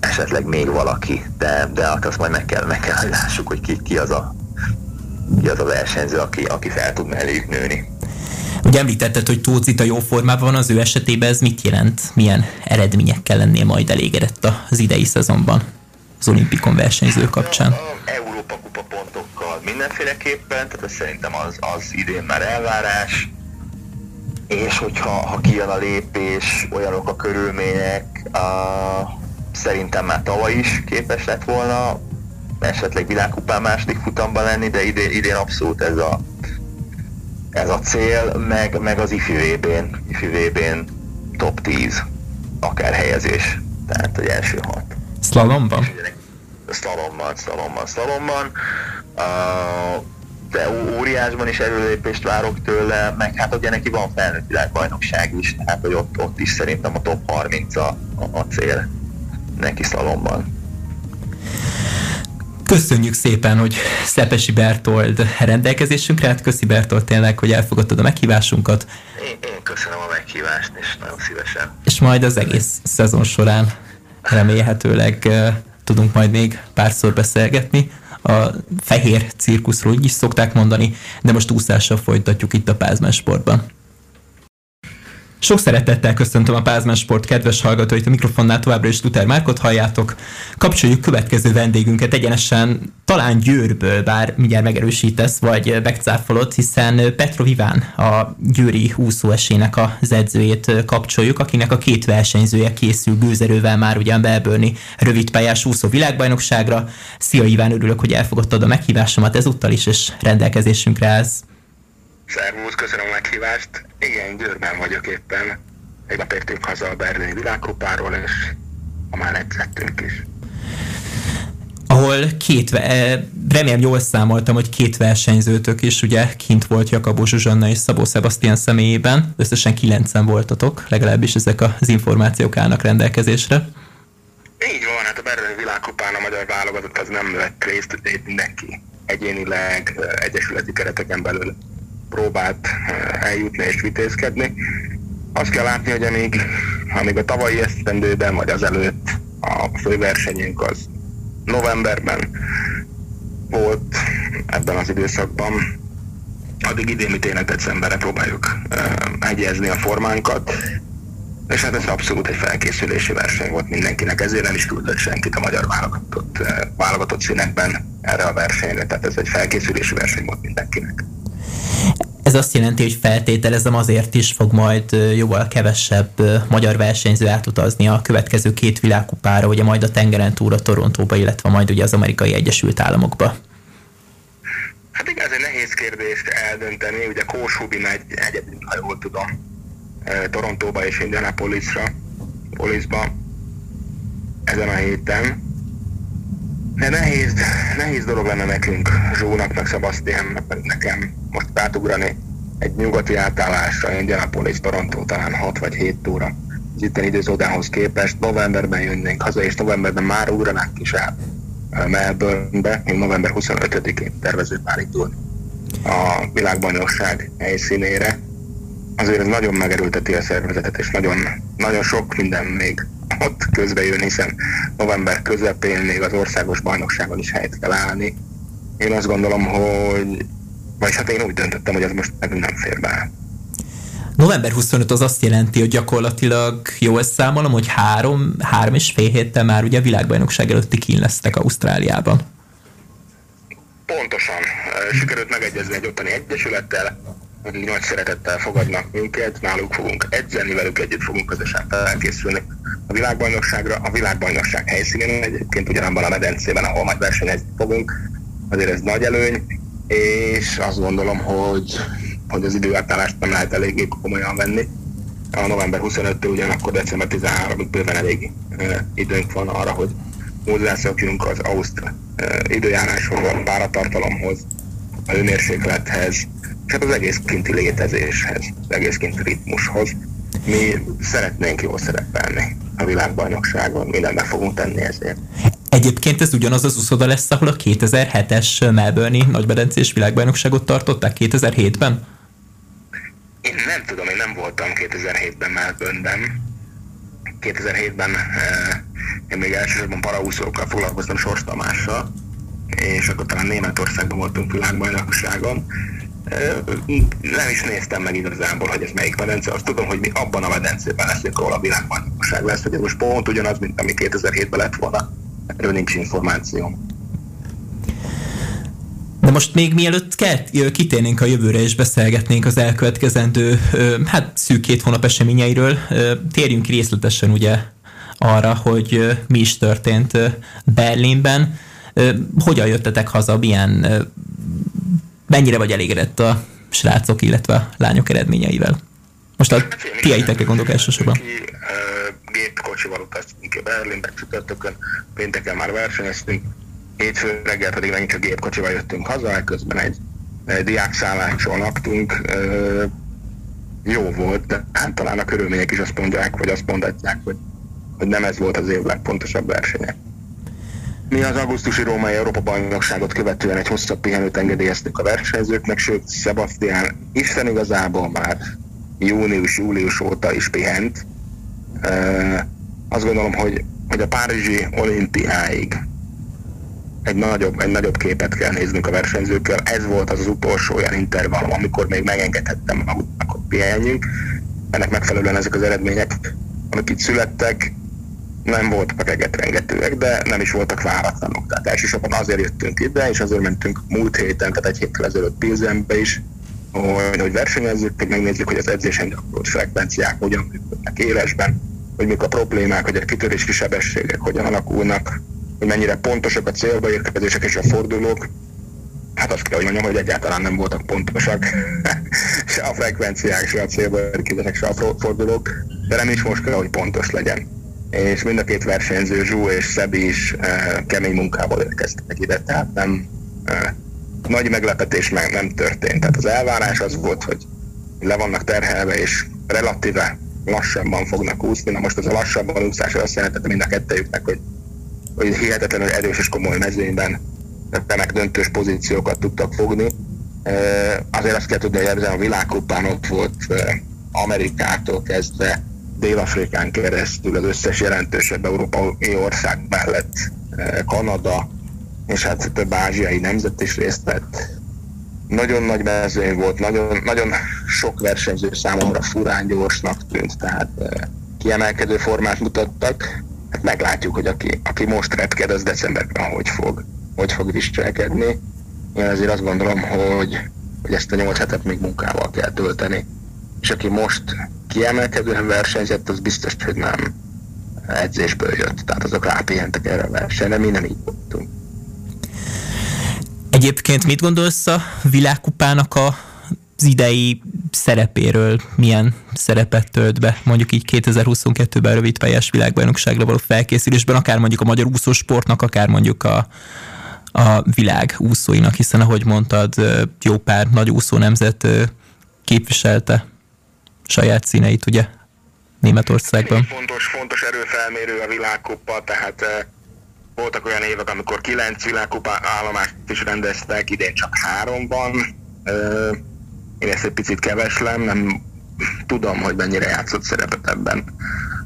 [SPEAKER 3] esetleg még valaki, de, de hát azt majd meg kell, meg kell, hogy lássuk, hogy ki, ki, az a, ki az a versenyző, aki, aki fel tud melléjük nőni.
[SPEAKER 2] Ugye említetted, hogy Tócit a jó formában van, az ő esetében ez mit jelent? Milyen eredményekkel lennél majd elégedett az idei szezonban az olimpikon versenyző kapcsán?
[SPEAKER 3] Európa kupa pontokkal mindenféleképpen, tehát szerintem az, az idén már elvárás, és hogyha ha kijön a lépés, olyanok a körülmények, a, szerintem már tavaly is képes lett volna esetleg világkupán második futamban lenni, de idén, idén abszolút ez a, ez a cél, meg, meg az ifjú VB-n, ifjú VB-n top 10 akár helyezés, tehát hogy első hat.
[SPEAKER 2] Slalomban?
[SPEAKER 3] Slalomban, slalomban, slalomban. Uh, de óriásban is előlépést várok tőle, meg hát ugye neki van felnőtt világbajnokság is, tehát hogy ott, ott is szerintem a top 30 a, a, a cél neki szalomban.
[SPEAKER 2] Köszönjük szépen, hogy Szepesi Bertold rendelkezésünkre, hát köszi Bertold tényleg, hogy elfogadtad a meghívásunkat.
[SPEAKER 3] Én, én köszönöm a meghívást, és nagyon szívesen.
[SPEAKER 2] És majd az egész szezon során remélhetőleg tudunk majd még párszor beszélgetni. A fehér cirkuszról így is szokták mondani, de most úszással folytatjuk itt a Pázmán sportban. Sok szeretettel köszöntöm a Pázmán Sport kedves hallgatóit, a mikrofonnál továbbra is Luther Márkot halljátok. Kapcsoljuk következő vendégünket egyenesen talán Győrből, bár mindjárt megerősítesz, vagy megcáfolod, hiszen Petro Iván, a győri úszóesének az edzőjét kapcsoljuk, akinek a két versenyzője készül gőzerővel már ugyan Melbourne rövidpályás úszó világbajnokságra. Szia Iván, örülök, hogy elfogadtad a meghívásomat ezúttal is, és rendelkezésünkre állsz.
[SPEAKER 4] Szervusz, köszönöm a meghívást. Igen, Győrben vagyok éppen. Nap értünk haza a Berlini világkupáról, és ma már edzettünk is.
[SPEAKER 2] Ahol két, eh, remélem jól számoltam, hogy két versenyzőtök is ugye kint volt Jakabó Zsuzsanna és Szabó Sebastian személyében. Összesen kilencen voltatok, legalábbis ezek az információk állnak rendelkezésre.
[SPEAKER 4] Így van, hát a Berlini világkupán a magyar válogatott az nem vett részt, mindenki egyénileg, eh, egyesületi kereteken belül próbált eh, eljutni és vitézkedni. Azt kell látni, hogy amíg, amíg a tavalyi esztendőben, vagy az előtt a főversenyünk az novemberben volt ebben az időszakban, addig idén tényleg decemberre próbáljuk uh, egyezni a formánkat, és hát ez abszolút egy felkészülési verseny volt mindenkinek, ezért nem is küldött senkit a magyar válogatott, uh, válogatott színekben erre a versenyre, tehát ez egy felkészülési verseny volt mindenkinek.
[SPEAKER 2] Ez azt jelenti, hogy feltételezem azért is fog majd jóval kevesebb magyar versenyző átutazni a következő két világkupára, ugye majd a tengeren túra Torontóba, illetve majd ugye az amerikai Egyesült Államokba.
[SPEAKER 4] Hát igen, ez egy nehéz kérdést eldönteni. Ugye Kós Hubi megy egyedül, ha jól tudom, Torontóba és Indianapolisra, Polisba ezen a héten. De nehéz, nehéz dolog lenne nekünk, Zsónak, meg Sebastiannak, nekem most átugrani egy nyugati átállásra, Indianapolis, Toronto talán 6 vagy 7 óra az itteni időzódához képest. Novemberben jönnénk haza, és novemberben már ugranánk is el Melbourne-be, én november 25-én tervezünk már indulni a világbajnokság helyszínére. Azért ez nagyon megerőlteti a szervezetet, és nagyon, nagyon sok minden még ott közbe jön, hiszen november közepén még az országos bajnokságon is helyet kell állni. Én azt gondolom, hogy, vagy hát én úgy döntöttem, hogy ez most nekünk nem fér be.
[SPEAKER 2] November 25 az azt jelenti, hogy gyakorlatilag jól számolom, hogy három, három és fél héttel már ugye a világbajnokság előtti kín lesztek Ausztráliában.
[SPEAKER 4] Pontosan. Sikerült megegyezni egy ottani egyesülettel, nagy szeretettel fogadnak minket, náluk fogunk edzeni, velük együtt fogunk közösen felkészülni a világbajnokságra. A világbajnokság helyszínén egyébként ugyanabban a medencében, ahol majd versenyezni fogunk, azért ez nagy előny, és azt gondolom, hogy, hogy az időátállást nem lehet eléggé komolyan venni. A november 25-től ugyanakkor december 13-ig bőven elég időnk van arra, hogy hozzászokjunk az ausztr időjáráshoz, a páratartalomhoz, a hőmérséklethez, és hát az egész kinti létezéshez, az egész kinti ritmushoz. Mi szeretnénk jól szerepelni a világbajnokságon, mindent meg fogunk tenni ezért.
[SPEAKER 2] Egyébként ez ugyanaz az úszoda lesz, ahol a 2007-es Melbourne-i nagybedencés világbajnokságot tartották 2007-ben?
[SPEAKER 4] Én nem tudom, én nem voltam 2007-ben Melbourne-ben. 2007-ben eh, én még elsősorban paraúszókkal foglalkoztam Sors Tamással, és akkor talán Németországban voltunk világbajnokságon. Nem is néztem meg igazából, hogy ez melyik medence. Azt tudom, hogy mi abban a medencében leszünk, ahol a világbajnokság lesz. Hogy most pont ugyanaz, mint ami 2007-ben lett volna. Erről nincs információ.
[SPEAKER 2] De most még mielőtt kell, kitérnénk a jövőre és beszélgetnénk az elkövetkezendő, hát szűk két hónap eseményeiről, térjünk részletesen ugye arra, hogy mi is történt Berlinben. Hogyan jöttetek haza, milyen, mennyire vagy elégedett a srácok, illetve a lányok eredményeivel? Most a hát, tieitekre gondolok elsősorban.
[SPEAKER 4] Gépkocsival utaztunk Berlinbe csütörtökön, pénteken már versenyeztünk, hétfő reggel pedig megint csak gépkocsival jöttünk haza, közben egy, diákszálláson laktunk. Jó volt, de hát talán a körülmények is azt mondják, vagy azt mondatják, hogy, hogy nem ez volt az év legfontosabb versenye. Mi az augusztusi római Európa bajnokságot követően egy hosszabb pihenőt engedélyeztük a versenyzőknek, sőt Sebastian Isten igazából már június-július óta is pihent. azt gondolom, hogy, hogy a Párizsi olimpiáig egy nagyobb, egy nagyobb képet kell néznünk a versenyzőkkel. Ez volt az, az utolsó olyan intervallum, amikor még megengedhettem maguknak, hogy pihenjünk. Ennek megfelelően ezek az eredmények, amik itt születtek, nem voltak egetrengetőek, de nem is voltak váratlanok. Tehát elsősorban azért jöttünk ide, és azért mentünk múlt héten, tehát egy héttel ezelőtt Pilzenbe is, hogy, hogy versenyezzük, hogy megnézzük, hogy az edzésen gyakorolt frekvenciák hogyan működnek élesben, hogy mik a problémák, hogy a kitörési sebességek hogyan alakulnak, hogy mennyire pontosak a célba érkezések és a fordulók, hát azt kell, hogy mondjam, hogy egyáltalán nem voltak pontosak, se a frekvenciák, se a célba érkezések, se a fordulók, de nem is most kell, hogy pontos legyen. És mind a két versenyző, Zsú és Szebi is e, kemény munkából érkeztek ide, tehát nem e, nagy meglepetés meg nem történt. Tehát az elvárás az volt, hogy le vannak terhelve, és relatíve lassabban fognak úszni. Na most ez a lassabban úszás azt jelentette mind a kettejüknek, hogy hogy hihetetlenül erős és komoly mezőnyben remek döntős pozíciókat tudtak fogni. Azért azt kell tudni, hogy ebben a világkupán ott volt Amerikától kezdve Dél-Afrikán keresztül az összes jelentősebb európai ország mellett Kanada, és hát több ázsiai nemzet is részt vett. Nagyon nagy mezőny volt, nagyon, nagyon sok versenyző számomra furán gyorsnak tűnt, tehát kiemelkedő formát mutattak hát meglátjuk, hogy aki, aki most repked, az decemberben hogy fog, hogy fog viselkedni. Én azért azt gondolom, hogy, hogy ezt a nyolc hetet még munkával kell tölteni. És aki most kiemelkedően versenyzett, az biztos, hogy nem edzésből jött. Tehát azok rápihentek erre a versenyre, mi nem így voltunk.
[SPEAKER 2] Egyébként mit gondolsz a világkupának a az idei szerepéről milyen szerepet tölt be, mondjuk így 2022-ben rövid pályás világbajnokságra való felkészülésben, akár mondjuk a magyar úszósportnak, akár mondjuk a, a világ úszóinak, hiszen ahogy mondtad, jó pár nagy úszó nemzet képviselte saját színeit, ugye, Németországban.
[SPEAKER 4] Fontos, fontos erőfelmérő a világkupa, tehát voltak olyan évek, amikor kilenc világkupa állomást is rendeztek, idén csak három van én ezt egy picit keveslem, nem tudom, hogy mennyire játszott szerepet ebben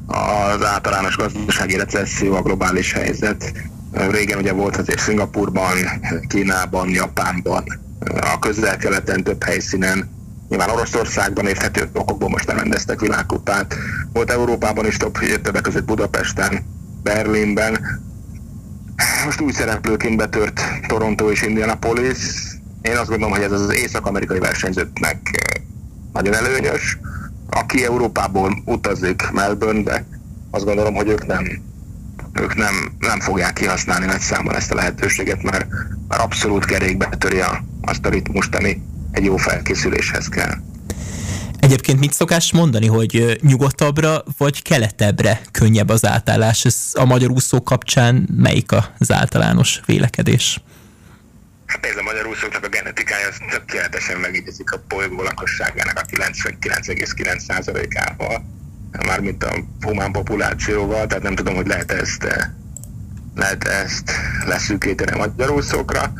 [SPEAKER 4] az általános gazdasági recesszió, a globális helyzet. Régen ugye volt azért Szingapurban, Kínában, Japánban, a közel-keleten több helyszínen, nyilván Oroszországban érthető okokból most nem rendeztek világkupát. Volt Európában is több, többek között Budapesten, Berlinben. Most új szereplőként betört Toronto és Indianapolis, én azt gondolom, hogy ez az észak-amerikai versenyzőknek nagyon előnyös. Aki Európából utazik Melbournebe, azt gondolom, hogy ők nem, ők nem, nem fogják kihasználni nagy számban ezt a lehetőséget, mert, mert abszolút kerékbe töri a, azt a ritmust, ami egy jó felkészüléshez kell.
[SPEAKER 2] Egyébként mit szokás mondani, hogy nyugatabbra vagy keletebbre könnyebb az átállás? Ez a magyar úszó kapcsán melyik az általános vélekedés?
[SPEAKER 4] Hát ez a magyar úszóknak a genetikája az tökéletesen megegyezik a bolygó lakosságának a 99,9%-ával, mármint a humán populációval, tehát nem tudom, hogy lehet ezt eh, lehet ezt leszűkíteni a magyarúszókra.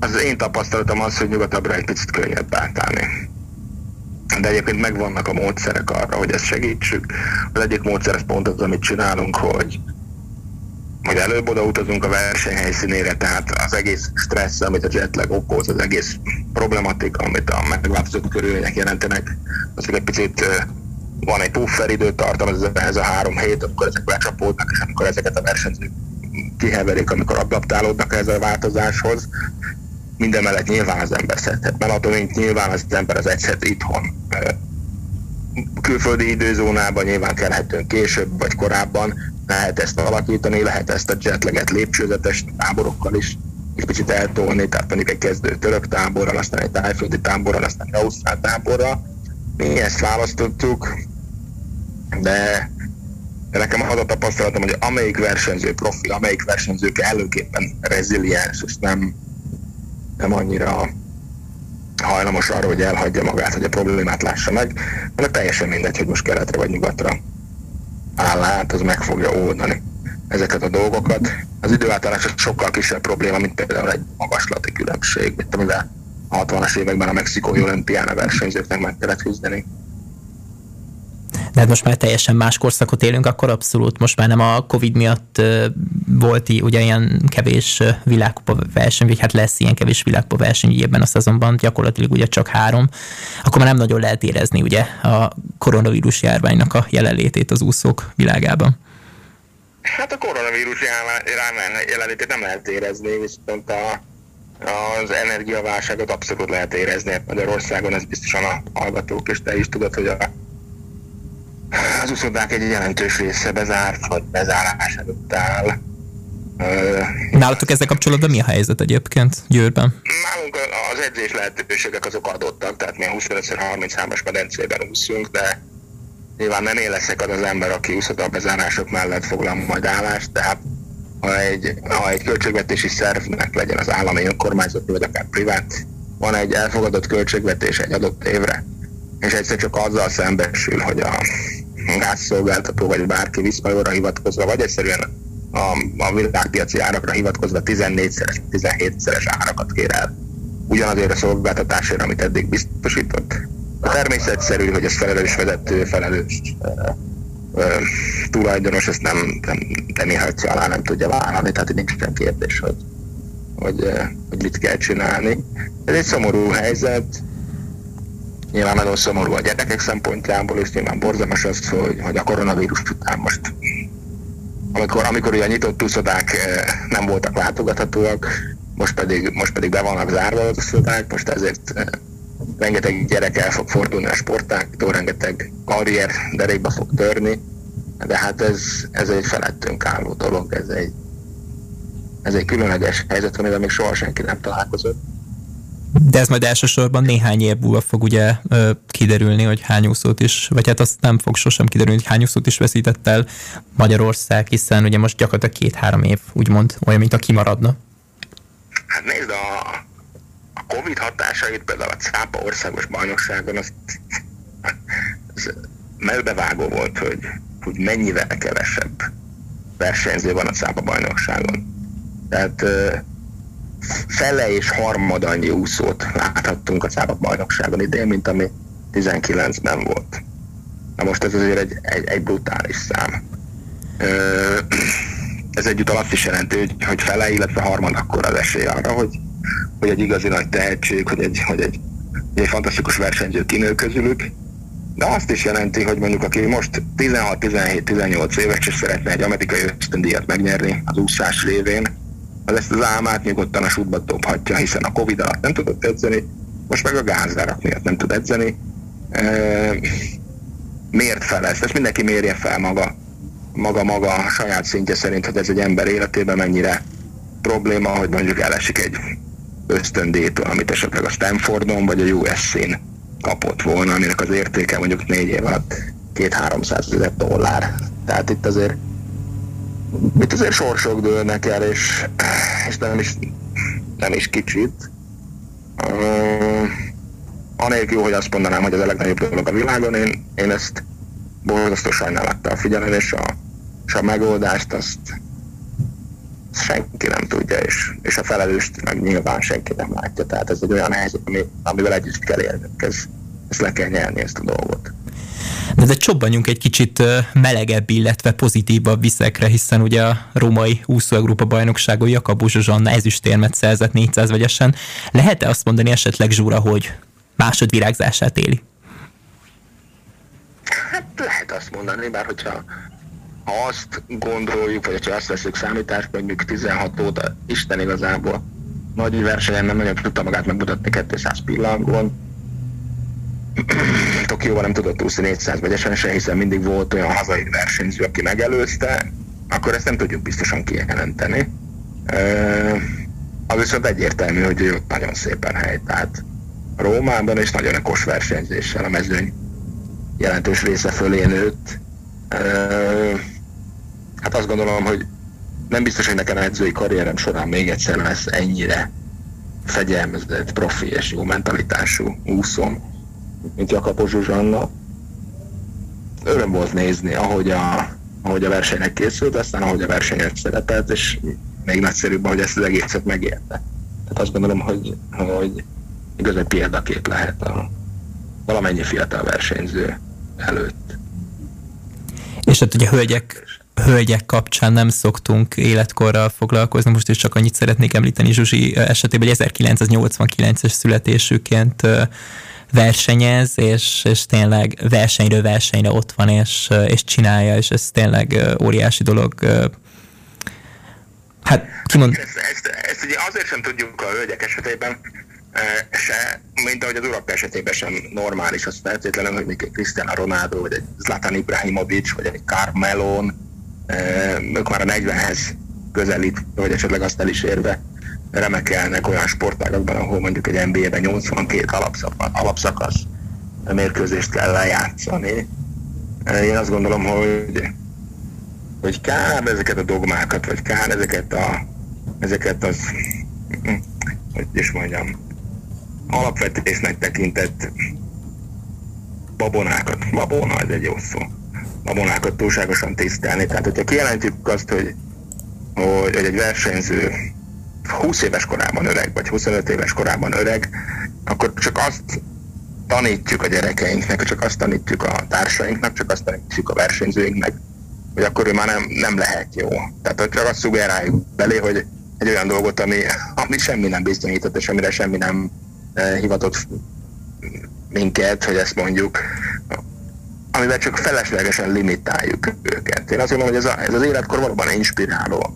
[SPEAKER 4] Az én tapasztalatom az, hogy nyugatabbra egy picit könnyebb átállni. De egyébként megvannak a módszerek arra, hogy ezt segítsük. Az egyik módszer az pont az, amit csinálunk, hogy hogy előbb oda utazunk a versenyhelyszínére, tehát az egész stressz, amit a jetlag okoz, az egész problematika, amit a megváltozott körülmények jelentenek, az egy picit van egy puffer időtartam, ez, ez a három hét, amikor ezek becsapódnak, és amikor ezeket a versenyzők kiheverik, amikor adaptálódnak ez a változáshoz. Minden mellett nyilván az ember szedhet melatonint, nyilván az ember az egyszet itthon. Külföldi időzónában nyilván kelhetünk később vagy korábban, lehet ezt alakítani, lehet ezt a jetleget lépcsőzetes táborokkal is egy picit eltolni, tehát mondjuk egy kezdő török táborral, aztán egy tájföldi táborral, aztán egy ausztrál táborral. Mi ezt választottuk, de, de nekem az a tapasztalatom, hogy amelyik versenyző profi, amelyik versenyző előképpen reziliens, és nem, nem annyira hajlamos arra, hogy elhagyja magát, hogy a problémát lássa meg, hanem teljesen mindegy, hogy most keletre vagy nyugatra áll át, az meg fogja oldani ezeket a dolgokat. Az időátállás sokkal kisebb probléma, mint például egy magaslati különbség, mint amivel a 60-as években a mexikói olimpián a versenyzőknek meg kellett küzdeni.
[SPEAKER 2] De hát most már teljesen más korszakot élünk, akkor abszolút most már nem a Covid miatt volt ugye ilyen kevés világkupa verseny, vagy hát lesz ilyen kevés világkupa verseny ebben a szezonban, gyakorlatilag ugye csak három, akkor már nem nagyon lehet érezni ugye a koronavírus járványnak a jelenlétét az úszók világában.
[SPEAKER 4] Hát a koronavírus jelenlétét nem lehet érezni, viszont a, az energiaválságot abszolút lehet érezni Magyarországon, ez biztosan a hallgatók, és te is tudod, hogy a az uszodák egy jelentős része bezárt, vagy bezárás előtt áll.
[SPEAKER 2] Nálatok ezzel kapcsolatban mi a helyzet egyébként Győrben?
[SPEAKER 4] Nálunk az edzés lehetőségek azok adottak, tehát mi a 25-33-as medencében úszunk, de nyilván nem én leszek az az ember, aki úszoda bezárások mellett foglal majd állást, tehát ha egy, ha egy költségvetési szervnek legyen az állami önkormányzat, vagy akár privát, van egy elfogadott költségvetés egy adott évre, és egyszer csak azzal szembesül, hogy a gázszolgáltató vagy bárki viszmajorra hivatkozva, vagy egyszerűen a, a világpiaci árakra hivatkozva 14-szeres, 17-szeres árakat kér el ugyanazért a szolgáltatásért, amit eddig biztosított. A természetszerű, hogy ez felelős vezető, felelős uh, uh, tulajdonos, ezt nem, nem, nem írhatja alá, nem tudja vállalni, tehát nincs sem kérdés, hogy, hogy, hogy mit kell csinálni. Ez egy szomorú helyzet, Nyilván nagyon szomorú a gyerekek szempontjából, és nyilván borzalmas az, hogy, hogy a koronavírus után most amikor, amikor ugye nyitott úszodák eh, nem voltak látogathatóak, most pedig, most pedig be vannak zárva az úszodák, most ezért eh, rengeteg gyerek el fog fordulni a sportáktól, rengeteg karrier derékbe fog törni, de hát ez, ez egy felettünk álló dolog, ez egy, ez egy különleges helyzet, amivel még soha senki nem találkozott.
[SPEAKER 2] De ez majd elsősorban néhány év múlva fog ugye kiderülni, hogy hány úszót is, vagy hát azt nem fog sosem kiderülni, hogy hány úszót is veszített el Magyarország, hiszen ugye most gyakorlatilag két-három év úgymond olyan, mint a kimaradna.
[SPEAKER 4] Hát nézd, a, a Covid hatásait például a Cápa országos bajnokságon az, az melbevágó volt, hogy, hogy mennyivel kevesebb versenyző van a Cápa bajnokságon. Tehát fele és harmad annyi úszót láthattunk a Cápa bajnokságon idén, mint ami 19-ben volt. Na most ez azért egy, egy, egy brutális szám. Ez egyúttal azt is jelenti, hogy, hogy fele, illetve harmad akkor az esély arra, hogy, hogy egy igazi nagy tehetség, hogy egy, hogy egy, egy fantasztikus versenyző kinő közülük, de azt is jelenti, hogy mondjuk aki most 16-17-18 éves és szeretne egy amerikai ösztöndíjat megnyerni az úszás révén, az ezt az álmát nyugodtan a sútba dobhatja, hiszen a Covid alatt nem tudott edzeni, most meg a gázárak miatt nem tud edzeni. E, miért fel ezt? Ezt mindenki mérje fel maga, maga, maga a saját szintje szerint, hogy ez egy ember életében mennyire probléma, hogy mondjuk elesik egy ösztöndétől, amit esetleg a Stanfordon vagy a USC-n kapott volna, aminek az értéke mondjuk négy év alatt két-háromszáz ezer dollár. Tehát itt azért itt azért sorsok dőlnek el, és, és nem, is, nem is kicsit. Uh, anélkül, hogy azt mondanám, hogy ez a legnagyobb dolog a világon, én, én ezt borzasztó sajnálattal figyelem, és a, és a megoldást azt senki nem tudja, és, és a felelőst meg nyilván senki nem látja. Tehát ez egy olyan helyzet, ami, amivel együtt kell élnünk. Ez, ezt le kell nyerni, ezt a dolgot.
[SPEAKER 2] De, de csobbanjunk egy kicsit melegebb, illetve pozitívabb viszekre, hiszen ugye a római úszó Európa bajnokságon Jakab Zsuzsanna ezüstérmet szerzett 400 vegyesen. Lehet-e azt mondani esetleg Zsúra, hogy másodvirágzását éli?
[SPEAKER 4] Hát lehet azt mondani, bár hogyha ha azt gondoljuk, vagy ha azt veszük számításba, mondjuk 16 óta Isten igazából nagy versenyen nem nagyon tudta magát megmutatni 200 pillanagon, Tokióban nem tudott úszni 400 vegyesen se, hiszen mindig volt olyan hazai versenyző, aki megelőzte, akkor ezt nem tudjuk biztosan kijelenteni. Az viszont egyértelmű, hogy ő nagyon szépen hely, tehát Rómában is nagyon okos versenyzéssel a mezőny jelentős része fölé nőtt. Hát azt gondolom, hogy nem biztos, hogy nekem edzői karrierem során még egyszer lesz ennyire fegyelmezett, profi és jó mentalitású úszom, mint Jakab Zsuzsanna. Öröm volt nézni, ahogy a, ahogy a versenynek készült, aztán ahogy a versenyet szerepelt, és még nagyszerűbb, hogy ezt az egészet megérte. Tehát azt gondolom, hogy, hogy igazán példakép lehet a valamennyi fiatal versenyző előtt.
[SPEAKER 2] És hát ugye hölgyek, hölgyek kapcsán nem szoktunk életkorral foglalkozni, most is csak annyit szeretnék említeni Zsuzsi esetében, hogy 1989-es születésüként versenyez, és, és tényleg versenyről versenyre ott van, és, és csinálja, és ez tényleg óriási dolog.
[SPEAKER 4] Hát kimond... Ezt, ezt, ezt ugye azért sem tudjuk a hölgyek esetében, se, mint ahogy az urak esetében sem normális, az feltétlenül, hogy még egy Cristiano Ronaldo, vagy egy Zlatan Ibrahimovic, vagy egy Carmelon, ők már a 40-hez közelít, vagy esetleg azt el is érve remekelnek olyan sportágakban, ahol mondjuk egy NBA-ben 82 alapszakasz, alapszakasz mérkőzést kell lejátszani. Én azt gondolom, hogy, hogy kár ezeket a dogmákat, vagy kár ezeket a ezeket az, hogy is mondjam, alapvetésnek tekintett babonákat, babona, ez egy jó szó, babonákat túlságosan tisztelni. Tehát, hogyha kijelentjük azt, hogy, hogy egy versenyző 20 éves korában öreg, vagy 25 éves korában öreg, akkor csak azt tanítjuk a gyerekeinknek, csak azt tanítjuk a társainknak, csak azt tanítjuk a versenyzőinknek, hogy akkor ő már nem, nem lehet jó. Tehát hogy csak azt szugeráljuk belé, hogy egy olyan dolgot, ami, ami semmi nem bizonyított, és amire semmi nem eh, hivatott minket, hogy ezt mondjuk, amivel csak feleslegesen limitáljuk őket. Én azt gondolom, hogy ez, a, ez az életkor valóban inspiráló,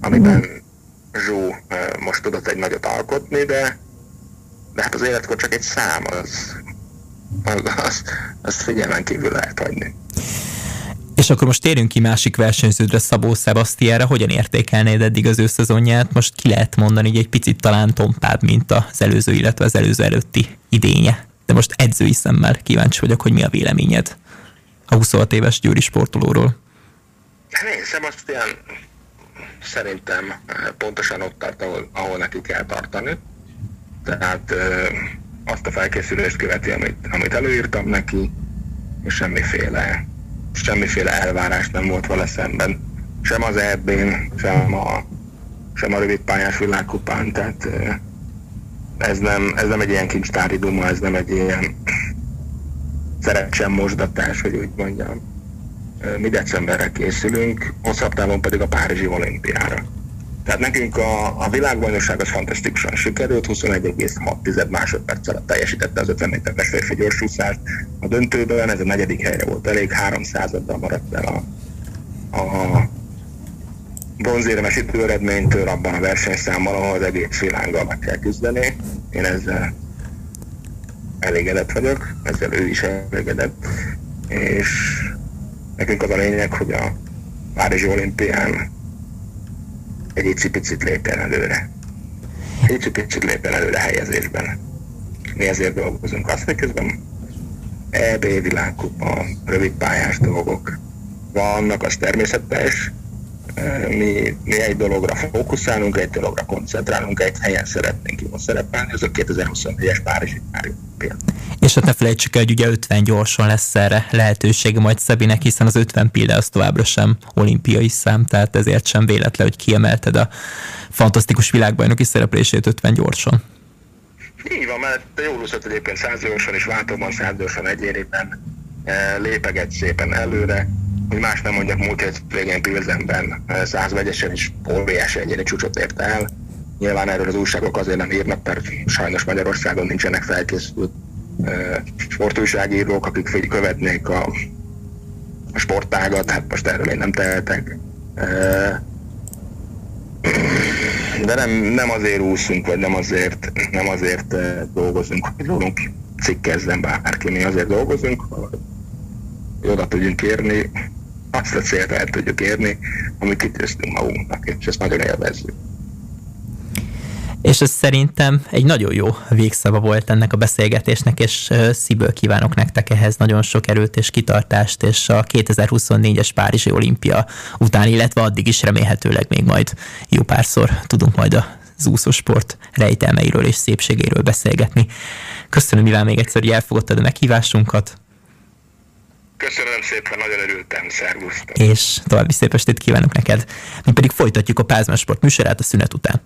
[SPEAKER 4] amiben Zsó most tudott egy nagyot alkotni, de, de hát az életkor csak egy szám, az, az, az, azt figyelmen kívül lehet hagyni.
[SPEAKER 2] És akkor most térjünk ki másik versenyződre, Szabó Sebastiára. Hogyan értékelnéd eddig az ő szezonját? Most ki lehet mondani, hogy egy picit talán tompább, mint az előző, illetve az előző előtti idénye. De most edzői szemmel kíváncsi vagyok, hogy mi a véleményed a 26 éves győri sportolóról.
[SPEAKER 4] Én Sebastian szerintem eh, pontosan ott tart, ahol, ahol neki kell tartani. Tehát eh, azt a felkészülést követi, amit, amit előírtam neki, és semmiféle, semmiféle elvárás nem volt vele szemben. Sem az eb sem a, sem a rövid pályás világkupán, tehát eh, ez nem, ez nem egy ilyen kincstári duma, ez nem egy ilyen szerencsen mosdatás, hogy úgy mondjam mi decemberre készülünk, hosszabb távon pedig a Párizsi olimpiára. Tehát nekünk a, a világbajnokság az fantasztikusan sikerült, 21,6 másodperc alatt teljesítette az 50 méteres férfi gyorsúszást. A döntőben ez a negyedik helyre volt elég, 300-addal maradt el a, a bronzéremes időeredménytől abban a versenyszámmal, ahol az egész világgal meg kell küzdeni. Én ezzel elégedett vagyok, ezzel ő is elégedett, és Nekünk az a lényeg, hogy a Párizsi olimpián egy icipicit lépjen előre. Egy icipicit lépjen előre helyezésben. Mi ezért dolgozunk. Azt, hogy közben EB világkupa, rövid pályás dolgok vannak, az természetes, mi, mi egy dologra fókuszálunk, egy dologra koncentrálunk, egy helyen szeretnénk jól szerepelni, az a 2024-es Párizsi például.
[SPEAKER 2] És hát ne felejtsük el, hogy ugye 50 gyorsan lesz erre lehetősége majd Szabinek, hiszen az 50 példa az továbbra sem olimpiai szám, tehát ezért sem véletlen, hogy kiemelted a fantasztikus világbajnoki szereplését 50 gyorsan.
[SPEAKER 4] Így van, mert jól úszott egyébként 100 gyorsan és váltóban 100 gyorsan egyéniben lépeget szépen előre, hogy más nem mondjak, múlt hét végén Pilzenben százvegyesen is óriási egyéni csúcsot ért el. Nyilván erről az újságok azért nem írnak, mert sajnos Magyarországon nincsenek felkészült sportújságírók, akik követnék a, a sportágat, hát most erről én nem tehetek. De nem, nem azért úszunk, vagy nem azért, nem azért dolgozunk, hogy rólunk cikkezzen bárki, mi azért dolgozunk, hogy oda tudjunk érni, azt a célt el tudjuk érni, amit kitűztünk magunknak, és ezt nagyon élvezzük.
[SPEAKER 2] És ez szerintem egy nagyon jó végszava volt ennek a beszélgetésnek, és szívből kívánok nektek ehhez nagyon sok erőt és kitartást, és a 2024-es Párizsi olimpia után, illetve addig is remélhetőleg még majd jó párszor tudunk majd az úszósport rejtelmeiről és szépségéről beszélgetni. Köszönöm, Iván, még egyszer, hogy elfogadtad a meghívásunkat.
[SPEAKER 4] Köszönöm szépen, nagyon örültem, szervusz.
[SPEAKER 2] És további szép estét kívánok neked. Mi pedig folytatjuk a Pázmás Sport műsorát a szünet után.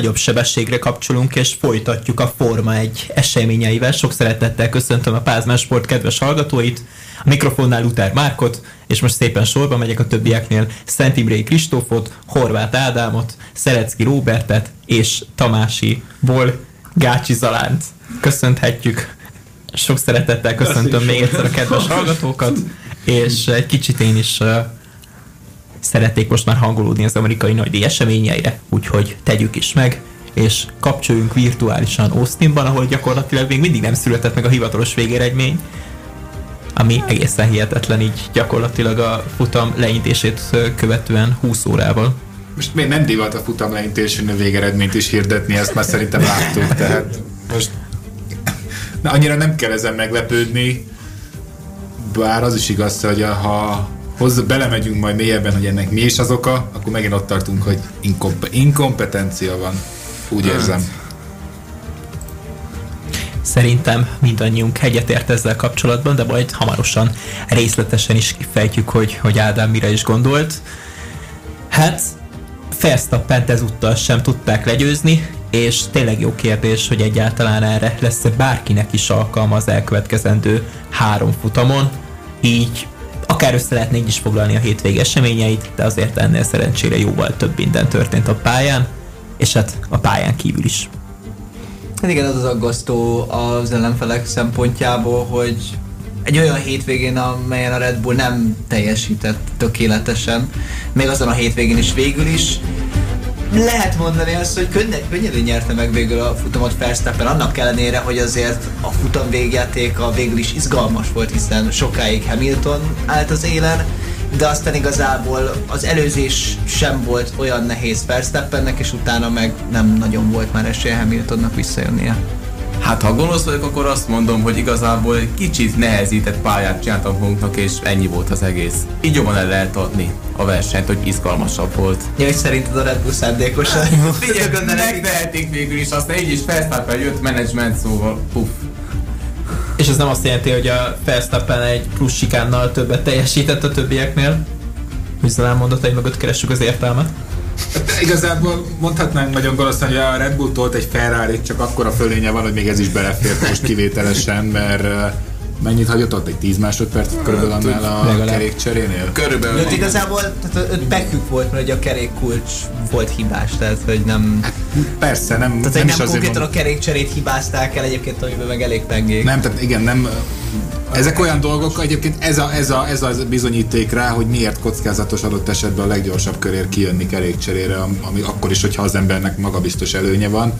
[SPEAKER 2] Nagyobb sebességre kapcsolunk, és folytatjuk a Forma egy eseményeivel. Sok szeretettel köszöntöm a Pázmán Sport kedves hallgatóit, a mikrofonnál Luther Márkot, és most szépen sorba megyek a többieknél. Szent Imrei Kristófot, Horváth Ádámot, Szerecki Róbertet és Tamási Ból Gácsi Zalánt köszönhetjük. Sok szeretettel köszöntöm még egyszer a kedves hallgatókat, és egy kicsit én is szeretnék most már hangolódni az amerikai nagy eseményeire, úgyhogy tegyük is meg, és kapcsoljunk virtuálisan Austinban, ahol gyakorlatilag még mindig nem született meg a hivatalos végeredmény, ami egészen hihetetlen így gyakorlatilag a futam leintését követően 20 órával.
[SPEAKER 5] Most még nem divat a futam leintésén a végeredményt is hirdetni, ezt már szerintem láttuk, tehát most na, annyira nem kell ezen meglepődni, bár az is igaz, hogy ha hozzá, belemegyünk majd mélyebben, hogy ennek mi is az oka, akkor megint ott tartunk, hogy inkomp- inkompetencia van. Úgy hát. érzem.
[SPEAKER 2] Szerintem mindannyiunk egyetért ezzel kapcsolatban, de majd hamarosan részletesen is kifejtjük, hogy, hogy Ádám mire is gondolt. Hát Verstappent ezúttal sem tudták legyőzni, és tényleg jó kérdés, hogy egyáltalán erre lesz-e bárkinek is alkalma az elkövetkezendő három futamon. Így akár össze lehetne is foglalni a hétvége eseményeit, de azért ennél szerencsére jóval több minden történt a pályán, és hát a pályán kívül is.
[SPEAKER 1] Hát igen, az az aggasztó az ellenfelek szempontjából, hogy egy olyan hétvégén, amelyen a Red Bull nem teljesített tökéletesen, még azon a hétvégén is végül is, lehet mondani azt, hogy könnyed, könnyedén nyerte meg végül a futamot Verstappen, annak ellenére, hogy azért a futam végjátéka végül is izgalmas volt, hiszen sokáig Hamilton állt az élen, de aztán igazából az előzés sem volt olyan nehéz Verstappennek, és utána meg nem nagyon volt már esélye Hamiltonnak visszajönnie.
[SPEAKER 6] Hát ha gonosz vagyok, akkor azt mondom, hogy igazából egy kicsit nehezített pályát csináltam magunknak, és ennyi volt az egész. Így jobban el lehet adni a versenyt, hogy izgalmasabb volt.
[SPEAKER 1] Ja, és szerinted a Red Bull szándékosan?
[SPEAKER 6] Figyelj, megtehetik végül is, aztán így is Verstappen jött menedzsment, szóval puff.
[SPEAKER 2] És ez nem azt jelenti, hogy a Verstappen egy plusz sikánnal többet teljesített a többieknél? Hogy mondatai mögött keressük az értelmet?
[SPEAKER 5] Igazából mondhatnánk nagyon gonoszan, hogy a Red Bull tolt egy Ferrari, csak akkor a fölénye van, hogy még ez is belefért most kivételesen, mert mennyit hagyott ott? Egy 10 másodpercet körülbelül annál a
[SPEAKER 2] legalább.
[SPEAKER 5] kerékcserénél?
[SPEAKER 6] Körülbelül
[SPEAKER 1] De igazából tehát öt bekük volt, mert ugye a kerékkulcs volt hibás, tehát hogy nem...
[SPEAKER 5] Persze, nem,
[SPEAKER 1] Tehát
[SPEAKER 5] nem is
[SPEAKER 1] nem
[SPEAKER 5] azért
[SPEAKER 1] konkrétan a kerékcserét hibázták el egyébként, amiben meg elég pengék.
[SPEAKER 5] Nem, tehát igen, nem. Ezek olyan dolgok, egyébként ez a, ez, a, ez a bizonyíték rá, hogy miért kockázatos adott esetben a leggyorsabb körér kijönni kerékcserére, am- ami akkor is, hogyha az embernek magabiztos előnye van,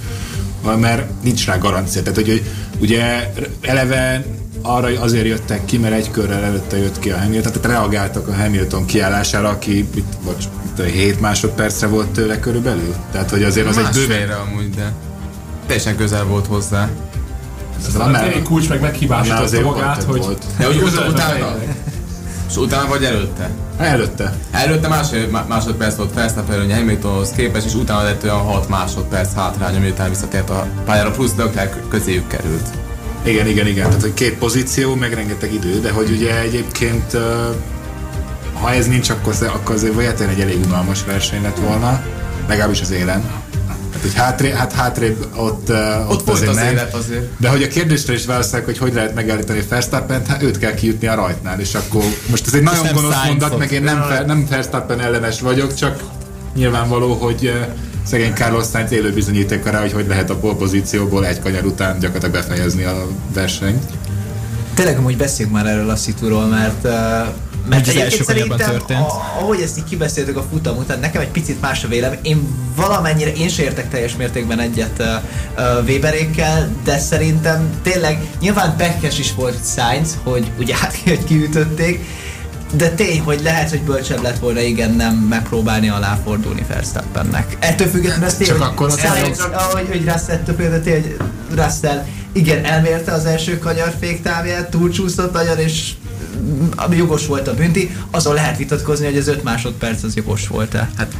[SPEAKER 5] mert nincs rá garancia. Tehát, hogy, hogy ugye eleve arra azért jöttek ki, mert egy körrel előtte jött ki a Hamilton, tehát reagáltak a Hamilton kiállására, aki mit, bocs, mit, 7 másodpercre volt tőle körülbelül. Tehát, hogy azért az egy bőven...
[SPEAKER 6] másfélre amúgy, de teljesen közel volt hozzá.
[SPEAKER 5] Ez
[SPEAKER 7] A Kerry kulcs meg meghibásította
[SPEAKER 5] azért
[SPEAKER 7] magát, hogy
[SPEAKER 5] volt.
[SPEAKER 6] De
[SPEAKER 7] közelbe
[SPEAKER 6] utána? És utána vagy előtte?
[SPEAKER 5] Előtte.
[SPEAKER 6] Előtte másfél má- másodperc volt Verstappen előnye Hamiltonhoz képest, és utána lett olyan 6 másodperc hátrány, miután visszatért a pályára, plusz Leclerc közéjük került.
[SPEAKER 5] Igen, igen, igen. Tehát, hogy két pozíció, meg rengeteg idő, de hogy ugye egyébként ha ez nincs, akkor, az- akkor azért vajon egy elég unalmas verseny lett volna, legalábbis az élen. Hát, hogy hátrébb, hát hátrébb ott, uh,
[SPEAKER 6] Ott volt
[SPEAKER 5] azért
[SPEAKER 6] az
[SPEAKER 5] nem.
[SPEAKER 6] élet azért.
[SPEAKER 5] De hogy a kérdésre is válaszolják, hogy hogy lehet megállítani Verstappent, hát őt kell kijutni a rajtnál, és akkor most ez egy nagyon gonosz mondat, meg én nem, nem Verstappen ellenes vagyok, csak nyilvánvaló, hogy uh, szegény Carlos Sainz élő bizonyítéka rá, hogy hogy lehet a pozícióból egy kanyar után gyakorlatilag befejezni a versenyt.
[SPEAKER 1] Tényleg amúgy beszéljünk már erről a szituról, mert uh, mert
[SPEAKER 2] az első
[SPEAKER 1] szerintem,
[SPEAKER 2] történt.
[SPEAKER 1] a- ahogy ezt így kibeszéltük a futam után, nekem egy picit más a vélem. Én valamennyire, én se értek teljes mértékben egyet uh, uh, Weberékkel, de szerintem tényleg nyilván pekes is volt Sainz, hogy ugye hát hogy kiütötték, de tény, hogy lehet, hogy bölcsebb lett volna igen nem megpróbálni aláfordulni Verstappennek. Ettől függetlenül ez tény,
[SPEAKER 5] Csak
[SPEAKER 1] hogy
[SPEAKER 5] akkor az
[SPEAKER 1] ahogy, hogy Russell, ettől például tény, hogy Russell igen, elmérte az első kanyar féktávját, túlcsúszott nagyon, és mm, ami jogos volt a bünti, azon lehet vitatkozni, hogy az 5 másodperc az jogos volt-e. Hát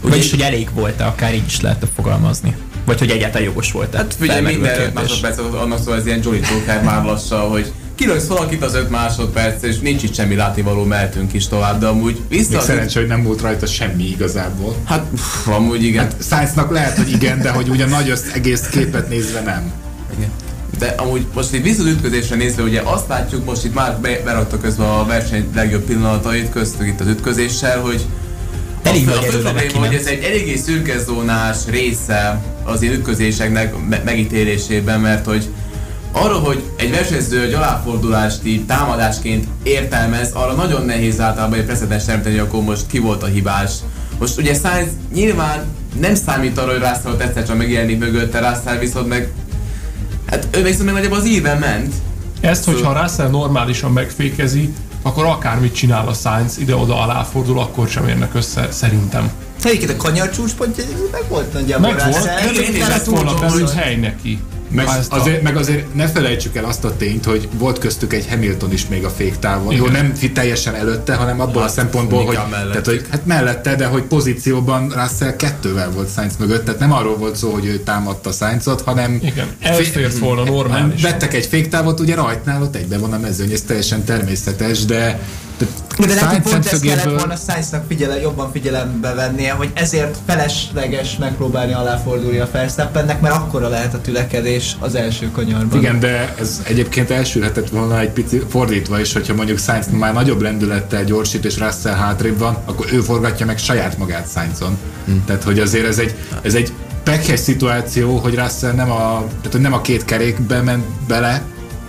[SPEAKER 2] Vagyis, hogy elég volt-e, akár így is lehetne fogalmazni. Vagy hogy egyáltalán jogos volt-e.
[SPEAKER 6] Hát
[SPEAKER 2] a
[SPEAKER 6] minden 5
[SPEAKER 2] kérdés.
[SPEAKER 6] másodperc annak szól, ez ilyen Jolly Joker már lassan, hogy kilősz valakit az 5 másodperc, és nincs itt semmi látnivaló, mehetünk is tovább, de amúgy vissza
[SPEAKER 5] Még szerencsé, hogy nem múlt rajta semmi igazából.
[SPEAKER 6] Hát, pff, amúgy igen.
[SPEAKER 5] Hát Sainznak lehet, hogy igen, de hogy ugye nagy össz- egész képet nézve nem.
[SPEAKER 6] igen. De amúgy most itt vissza az ütközésre nézve, ugye azt látjuk, most itt már be, berakta közben a verseny legjobb pillanatait, köztük itt az ütközéssel, hogy
[SPEAKER 2] Elég
[SPEAKER 6] a,
[SPEAKER 2] nagy
[SPEAKER 6] a probléma, hogy ez egy eléggé szürke zónás része az ilyen ütközéseknek me- megítélésében, mert hogy arra, hogy egy versenyző egy aláfordulást így támadásként értelmez, arra nagyon nehéz általában egy precedens teremteni, hogy akkor most ki volt a hibás. Most ugye Sainz nyilván nem számít arra, hogy Russell ott egyszer csak megjelenik mögötte, Russell viszont meg Hát ő még szerintem nagyjából az íven ment.
[SPEAKER 7] Ezt, hogyha Russell normálisan megfékezi, akkor akármit csinál a Sainz, ide-oda aláfordul, akkor sem érnek össze, szerintem.
[SPEAKER 1] Egyébként a kanyar csúcspontja meg volt nagyjából
[SPEAKER 7] Meg volt,
[SPEAKER 1] Russell.
[SPEAKER 6] igen,
[SPEAKER 7] csak
[SPEAKER 6] én is
[SPEAKER 7] lett
[SPEAKER 6] ezt
[SPEAKER 7] volna
[SPEAKER 6] tudom,
[SPEAKER 7] belül
[SPEAKER 6] hogy-
[SPEAKER 7] hely neki.
[SPEAKER 5] Meg
[SPEAKER 7] Ha ezt a-
[SPEAKER 5] azért, meg azért ne felejtsük el azt a tényt, hogy volt köztük egy Hamilton is még a féktávon. Jó,
[SPEAKER 7] Igen.
[SPEAKER 5] nem fi- teljesen előtte, hanem abból a
[SPEAKER 6] Hát,
[SPEAKER 5] szempontból, hogy,
[SPEAKER 6] mellett.
[SPEAKER 5] tehát, hogy hát mellette, de hogy pozícióban Russell kettővel volt Sainz mögött, tehát nem arról volt szó, hogy ő támadta Sainzot, hanem
[SPEAKER 7] Igen, elfért volna
[SPEAKER 5] hanem
[SPEAKER 7] normálisan.
[SPEAKER 5] vettek egy féktávot, ugye rajtnál ott egybe van a mezőny, ez teljesen természetes, de
[SPEAKER 1] De neki
[SPEAKER 5] Sainz
[SPEAKER 1] pont ezt kellett volna Sainznak figyele, jobban figyelembe vennie, hogy ezért felesleges megpróbálni aláfordulni a Verstappennek, mert akkora lehet a tülekedés az első kanyarban.
[SPEAKER 5] Igen, de ez egyébként elsülhetett volna egy pici fordítva is, hogyha mondjuk Sainz már nagyobb lendülettel gyorsít, és Russell hátrébb van, akkor ő forgatja meg saját magát Sainzon. Hmm. Tehát, hogy azért ez egy, ez egy pekhes szituáció, hogy Russell nem a, tehát, hogy nem a két kerékbe ment bele,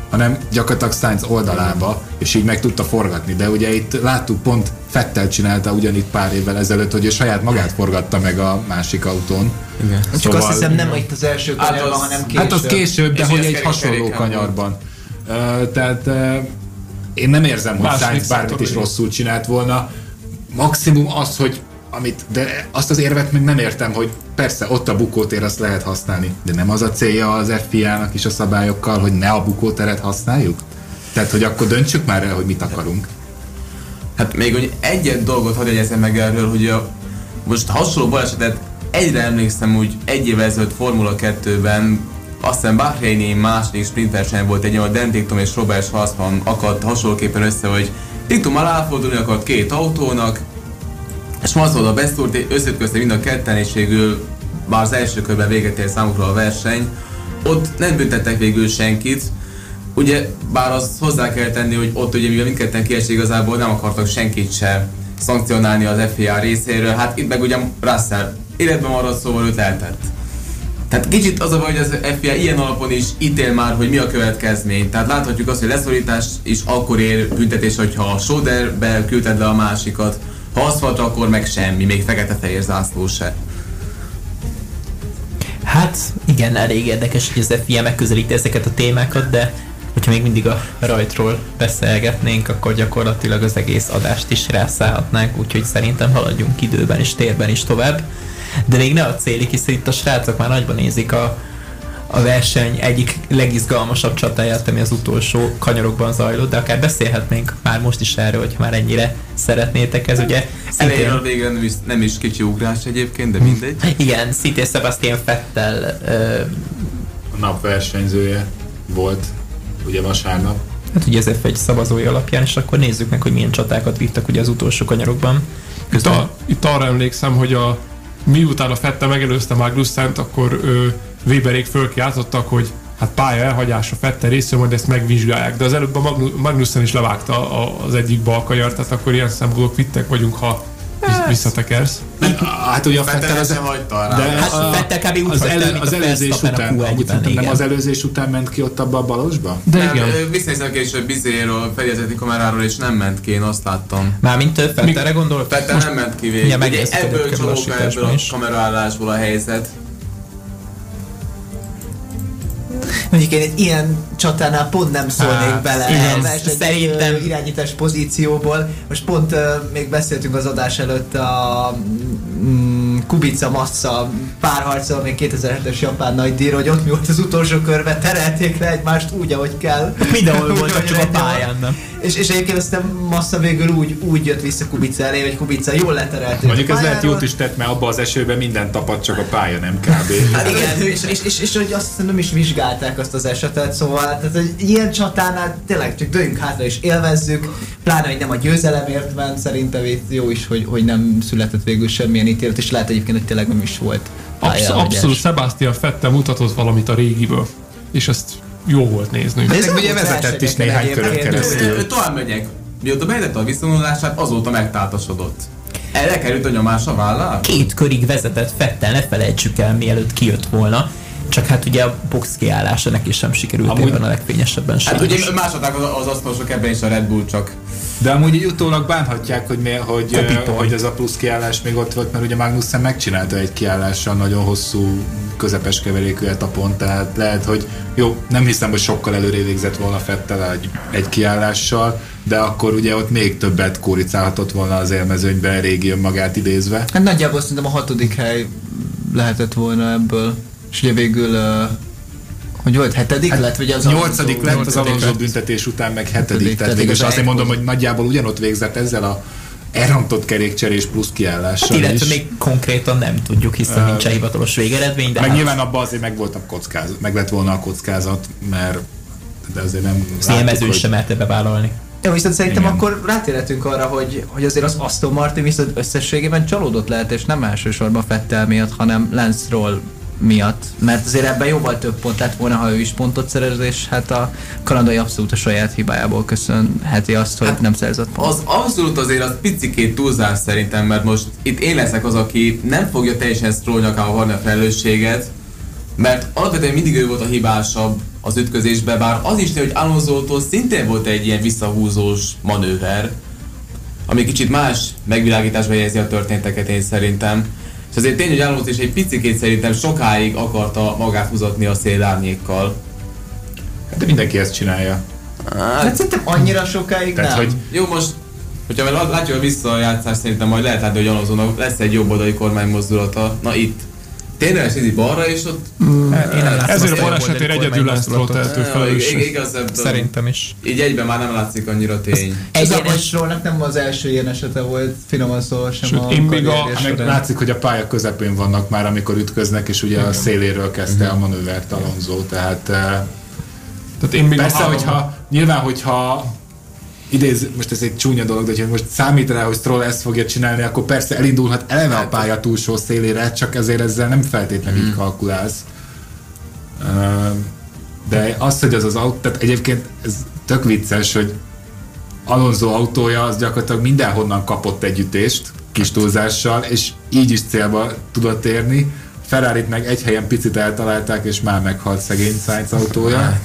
[SPEAKER 5] hanem gyakorlatilag Sainz oldalába, és így meg tudta forgatni. De ugye itt láttuk, pont Fettel csinálta ugyanitt pár évvel ezelőtt, hogy ő saját magát forgatta meg a másik autón.
[SPEAKER 6] Igen.
[SPEAKER 1] Csak azt hiszem nem itt az első
[SPEAKER 6] Hát
[SPEAKER 1] kanyarban,
[SPEAKER 6] az-
[SPEAKER 1] hanem később.
[SPEAKER 5] Hát az később, de
[SPEAKER 6] És
[SPEAKER 5] hogy egy
[SPEAKER 6] kerék-
[SPEAKER 5] hasonló kanyarban. Uh, tehát uh, én nem érzem, hogy Sainz bármit is rosszul csinált volna. Maximum az, hogy amit, de azt az érvet meg nem értem, hogy persze ott a bukótér azt lehet használni, de nem az a célja az FIA-nak is a szabályokkal, hogy ne a bukóteret használjuk? Tehát, hogy akkor döntsük már el, hogy mit akarunk.
[SPEAKER 6] Hát még hogy egyet dolgot hadd jegyezzem meg erről, hogy a, most hasonló balesetet egyre emlékszem úgy egy évvel ezelőtt Formula 2-ben azt hiszem Bahreini második sprint verseny volt egy, ahol Dan és Robert Schwarzman akadt hasonlóképpen össze, hogy Ticktum aláfordulni akart két autónak, és volt a beszúrt, összeütközte mind a ketten, és végül már az első körben véget ért számukra a verseny. Ott nem büntettek végül senkit, ugye bár az hozzá kell tenni, hogy ott ugye mivel mindketten kiesik igazából nem akartak senkit se szankcionálni az FIA részéről, hát itt meg ugye Russell életben maradt, szóval őt eltett. Tehát kicsit az a baj, hogy az FIA ilyen alapon is ítél már, hogy mi a következmény. Tehát láthatjuk azt, hogy leszorítás is akkor ér büntetés, hogyha a Soderbe küldted le a másikat, ha aszfalt, akkor meg semmi, még fekete-fehér zászló se.
[SPEAKER 2] Hát igen, elég érdekes, hogy az FIA megközelíti ezeket a témákat, de hogyha még mindig a rajtról beszélgetnénk, akkor gyakorlatilag az egész adást is rászállhatnánk, úgyhogy szerintem haladjunk időben és térben is tovább. De még ne a célik, hiszen itt a srácok már nagyban nézik a, a verseny egyik legizgalmasabb csatáját, ami az utolsó kanyarokban zajlott, de akár beszélhetnénk már most is erről, hogy már ennyire szeretnétek. Ez ugye
[SPEAKER 6] Elejéről végre nem is, nem is kicsi ugrás egyébként, de mindegy.
[SPEAKER 2] Igen, szintén Sebastian Fettel ö,
[SPEAKER 5] A nap versenyzője volt, ugye vasárnap.
[SPEAKER 2] hát ugye ez egy szavazói alapján, és akkor nézzük meg, hogy milyen csatákat vívtak ugye az utolsó kanyarokban.
[SPEAKER 7] Itt,
[SPEAKER 2] Közben
[SPEAKER 7] a, itt arra emlékszem, hogy a miután a Fette megelőzte Magnussen-t, akkor ö, Weberék fölkiáltottak, hogy hát pálya elhagyása Fette részéről, majd ezt megvizsgálják. De az előbb a Magnu- Magnussen is levágta az egyik balkajart, tehát akkor ilyen szempontból vittek vagyunk, ha visszatekersz.
[SPEAKER 5] Nem, hát ugye a
[SPEAKER 6] Fettel
[SPEAKER 5] az,
[SPEAKER 6] hagyta rá.
[SPEAKER 5] de
[SPEAKER 2] Hát
[SPEAKER 5] a,
[SPEAKER 2] Fettel kb. úgy
[SPEAKER 5] az, elő, az előzés után, amúgy
[SPEAKER 2] Q1-ben,
[SPEAKER 5] szerintem nem az előzés után ment ki ott abba a balosba?
[SPEAKER 7] De
[SPEAKER 6] Nem,
[SPEAKER 7] igen.
[SPEAKER 6] ö, visszanézem később Bizéről, fedélzeti kameráról, és nem ment ki, én azt láttam.
[SPEAKER 2] Mármint ö, Fettelre gondol?
[SPEAKER 6] Fettel nem ment ki végig. Ebből
[SPEAKER 2] lassításban
[SPEAKER 6] ebből a kameraállásból a helyzet.
[SPEAKER 1] Mondjuk én egy ilyen csatánál pont nem szólnék
[SPEAKER 7] Hát,
[SPEAKER 1] bele
[SPEAKER 2] igen,
[SPEAKER 1] verseny
[SPEAKER 2] szerintem-
[SPEAKER 1] irányítás pozícióból. Most pont ö, még beszéltünk az adás előtt a mm, Kubica Massa párharcol még 2007-es japán nagy dír, hogy ott mi volt az utolsó körben, terelték le egymást úgy, ahogy kell.
[SPEAKER 2] Mindenhol voltak, csak a pályán, nem?
[SPEAKER 1] És, és egyébként aztán Massa végül úgy, úgy jött vissza Kubica elé, hogy Kubica jól leterelték
[SPEAKER 5] Mondjuk ez lehet jót is tett, mert abba az esőben minden tapad, csak a pálya nem kb.
[SPEAKER 1] Hát igen, és, és, és, és, hogy azt hiszem nem is vizsgálták azt az esetet, szóval tehát, hogy ilyen csatánál tényleg csak dőljünk hátra és élvezzük, pláne, hogy nem a győzelemért ment, szerintem itt jó is, hogy, hogy nem született végül semmilyen ítélet, és lehet egyébként, hogy tényleg nem is volt
[SPEAKER 7] Absz- abszolút Sebastian Fette mutatott valamit a régiből. És ezt jó volt nézni.
[SPEAKER 5] Ez
[SPEAKER 1] nem
[SPEAKER 5] ugye vezetett is néhány körön keresztül.
[SPEAKER 6] Ö, Tovább megyek. Mióta bejelentette a visszavonulását, azóta megtáltasodott. Erre került a nyomás a vállá?
[SPEAKER 2] Két körig vezetett Fettel, ne felejtsük el, mielőtt kijött volna. Csak hát ugye a box kiállása neki sem sikerült
[SPEAKER 5] Amúgy-
[SPEAKER 2] ebben a legfényesebben sem.
[SPEAKER 6] Hát ugye másodták az, az asztalosok ebben is a Red Bull csak.
[SPEAKER 5] De amúgy így utólag bánhatják, hogy, mi, hogy,
[SPEAKER 2] Kapitol.
[SPEAKER 5] hogy ez a plusz kiállás még ott volt, mert ugye Magnussen megcsinálta egy kiállással nagyon hosszú, közepes keverékű etapon, tehát lehet, hogy jó, nem hiszem, hogy sokkal előrébb végzett volna Fettel egy, egy kiállással, de akkor ugye ott még többet kóricálhatott volna az élmezőnybe, régi önmagát idézve.
[SPEAKER 1] Hát nagyjából szerintem a hatodik hely lehetett volna ebből, és ugye végül uh, hogy volt, hetedik lett, vagy az
[SPEAKER 5] Nyolcadik
[SPEAKER 1] Alonso-
[SPEAKER 5] lett az Alonso büntetés után, meg
[SPEAKER 1] Hetedik,
[SPEAKER 5] hetedik, tehát végül azt én mondom, hogy nagyjából ugyanott végzett ezzel a elrontott kerékcserés plusz kiállással
[SPEAKER 2] Hát illetve
[SPEAKER 5] is.
[SPEAKER 2] még konkrétan nem tudjuk, hiszen nincs egy hivatalos végeredmény, de
[SPEAKER 5] Meg
[SPEAKER 2] hát
[SPEAKER 5] nyilván abban azért meg volt a kockázat, meg lett volna a kockázat, mert de azért nem
[SPEAKER 2] az ilyen
[SPEAKER 5] láttuk,
[SPEAKER 2] mezőn
[SPEAKER 5] hogy-
[SPEAKER 2] sem merte bevállalni.
[SPEAKER 1] Jó, viszont szerintem
[SPEAKER 5] Igen.
[SPEAKER 1] akkor rátérhetünk arra, hogy, hogy azért az Aston Martin viszont összességében csalódott lehet, és nem elsősorban Fettel miatt, hanem Lance Roll miatt, mert azért ebben jóval több pont lett volna, ha ő is pontot szerez, és hát a kanadai abszolút a saját hibájából köszönheti azt, hogy
[SPEAKER 6] Hát
[SPEAKER 1] nem szerzett pont.
[SPEAKER 6] Az abszolút azért az picikét túlzás szerintem, mert most itt én leszek az, aki nem fogja teljesen Stroll nyakába varni a felelősséget, mert alapvetően mindig ő volt a hibásabb az ütközésben, bár az is hogy Alonso-tól szintén volt egy ilyen visszahúzós manőver, ami kicsit más megvilágításba helyezi a történteket én szerintem. És azért tény, hogy Alonso is egy picikét szerintem sokáig akarta magát húzatni a szélárnyékkal.
[SPEAKER 5] De mindenki ezt csinálja.
[SPEAKER 1] Hát szerintem annyira sokáig
[SPEAKER 5] Tehát,
[SPEAKER 1] nem.
[SPEAKER 5] hogy
[SPEAKER 6] Jó, most, hogyha lát- látjuk a visszajátszást, szerintem majd lehet látni, hogy Alonso lesz egy jobb oldali kormánymozdulata. Na itt. Tényleg esik balra, és ott...
[SPEAKER 2] Én nem látom
[SPEAKER 7] Ezért a balesetért egyedül lesz tehető
[SPEAKER 6] igaz, ebből-
[SPEAKER 2] Szerintem is.
[SPEAKER 6] Így egyben már nem látszik annyira tény.
[SPEAKER 1] Ez a
[SPEAKER 2] Egyenes-
[SPEAKER 1] Strollnak nem az első ilyen esete volt, finoman szólva sem
[SPEAKER 7] Sőt,
[SPEAKER 1] a
[SPEAKER 7] én még a-
[SPEAKER 5] meg látszik, hogy a pálya közepén vannak már, amikor ütköznek, és ugye a széléről kezdte
[SPEAKER 7] Mhm.
[SPEAKER 5] a manővert Alonso, tehát eh,
[SPEAKER 7] Tehát én még
[SPEAKER 5] persze, hogyha nyilván, hogyha idéz, most ez egy csúnya dolog, de hogyha most számít rá, hogy Stroll ezt fogja csinálni, akkor persze elindulhat eleve a pálya túlsó szélére, csak ezért ezzel nem feltétlenül így kalkulálsz. Uh, De az, hogy az az autó, tehát egyébként ez tök vicces, hogy Alonso autója az gyakorlatilag mindenhonnan kapott egy ütést, kis túlzással, és így is célba tudott érni. ferrari meg egy helyen picit eltalálták, és már meghalt szegény Sainz autója.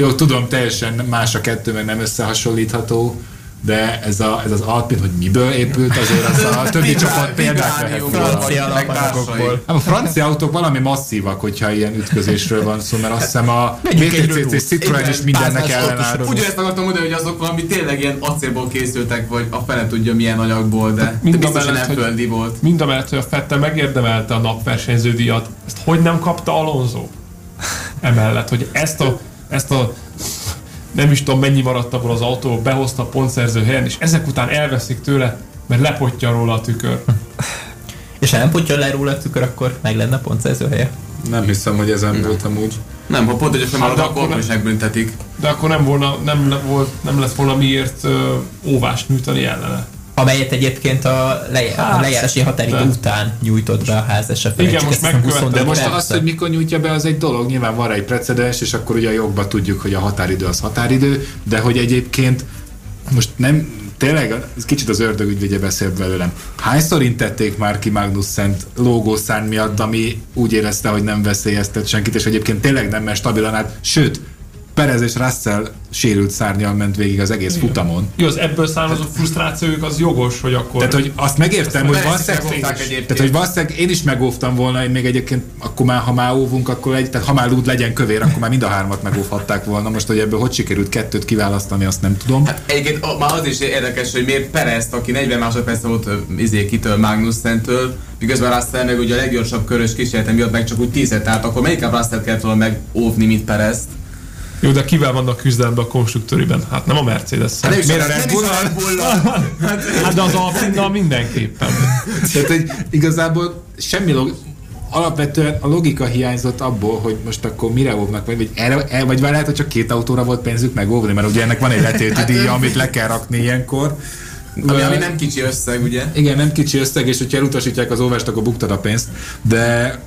[SPEAKER 5] Jó, tudom, teljesen más a kettő, meg nem összehasonlítható, de ez, a, ez az Alpin, hogy miből épült, azért az a többi csapat példát vehet.
[SPEAKER 2] Francia alapanyagokból.
[SPEAKER 5] Hát a francia autók valami masszívak, hogyha ilyen ütközésről van szó, mert azt hiszem a BTCC. Citroen is mindennek ellenállt.
[SPEAKER 6] Ugyanezt akartam mondani, hogy azok valami tényleg ilyen acélból készültek, vagy a fele tudja milyen anyagból, de, de
[SPEAKER 7] Mind a
[SPEAKER 6] biztos,
[SPEAKER 7] mellett,
[SPEAKER 6] nem földi volt.
[SPEAKER 7] Mind a mellett, hogy a Fette megérdemelte a napversenyző díjat, ezt hogy nem kapta Alonso? Emellett, hogy ezt a, ezt a nem is tudom mennyi maradt abból az autó, behozta a pontszerző helyen, és ezek után elveszik tőle, mert lepottya róla a tükör.
[SPEAKER 2] És ha nem potja le róla a tükör, akkor meg lenne pontszerző helye.
[SPEAKER 5] Nem hiszem, hogy ezen volt amúgy.
[SPEAKER 6] Nem, ha pont, hogy fennmarad,
[SPEAKER 7] Hát,
[SPEAKER 6] akkor
[SPEAKER 7] akkor
[SPEAKER 6] is
[SPEAKER 7] nem.
[SPEAKER 6] megbüntetik.
[SPEAKER 7] De akkor nem, volna, nem, le, volt, nem lett volna miért ö, óvást nyújtani ellene.
[SPEAKER 2] Amelyet egyébként a, lej- a
[SPEAKER 7] Hát,
[SPEAKER 2] lejárási határidő
[SPEAKER 7] de-
[SPEAKER 2] után nyújtott be a ház esetleg.
[SPEAKER 7] Igen, most megkövettem.
[SPEAKER 5] De most
[SPEAKER 2] persze.
[SPEAKER 5] az, hogy mikor nyújtja be, az egy dolog, nyilván van rá egy precedens, és akkor ugye a jogban tudjuk, hogy a határidő az határidő, de hogy egyébként most nem, tényleg ez kicsit az ördög ügyvédje beszélt belőlem. Hányszor intették már ki Magnussen-t lógószárny miatt, ami úgy érezte, hogy nem veszélyeztet senkit, és egyébként tényleg nem ment stabilan át, sőt, Perez és Russell sérült szárnyal ment végig az egész futamon.
[SPEAKER 7] Jó, az ebből származó frusztrációjuk az jogos, hogy akkor...
[SPEAKER 5] Tehát, hogy azt megértem, hogy valószínűleg, tehát, hogy valószínűleg én is megóvtam volna, én még egyébként, akkor már, ha már óvunk, akkor egy, tehát ha már lúd legyen kövér, akkor már mind a hármat megóvhatták volna. Most, hogy ebből hogy sikerült kettőt kiválasztani, azt nem tudom.
[SPEAKER 6] Hát egyébként a- már az is érdekes, hogy miért Perezt, aki 40 másodperc volt ö, izé kitől Magnussen-től, miközben Russell meg ugye a leggyorsabb körös kísérlete miatt meg csak úgy tízet, tehát akkor melyik a Russell kellett volna megóvni, mint Perezt?
[SPEAKER 7] Jó, de kivel vannak küzdelemben a konstruktőriben? Hát nem a mercedes
[SPEAKER 6] Hát nem is
[SPEAKER 5] Miért
[SPEAKER 6] a
[SPEAKER 5] Red
[SPEAKER 6] Red Bull-nal.
[SPEAKER 7] Hát de az Alpinnal mindenképpen.
[SPEAKER 5] Tehát, hogy igazából semmi log... alapvetően a logika hiányzott abból, hogy most akkor mire óvnak, vagy, vagy, erre, el, vagy lehet, hogy csak két autóra volt pénzük megóvni, mert ugye ennek van egy letéti díja, amit le kell rakni ilyenkor.
[SPEAKER 6] Ami, ami nem kicsi összeg, ugye?
[SPEAKER 5] Igen, nem kicsi összeg, és hogyha elutasítják az óvást, akkor buktad a pénzt, de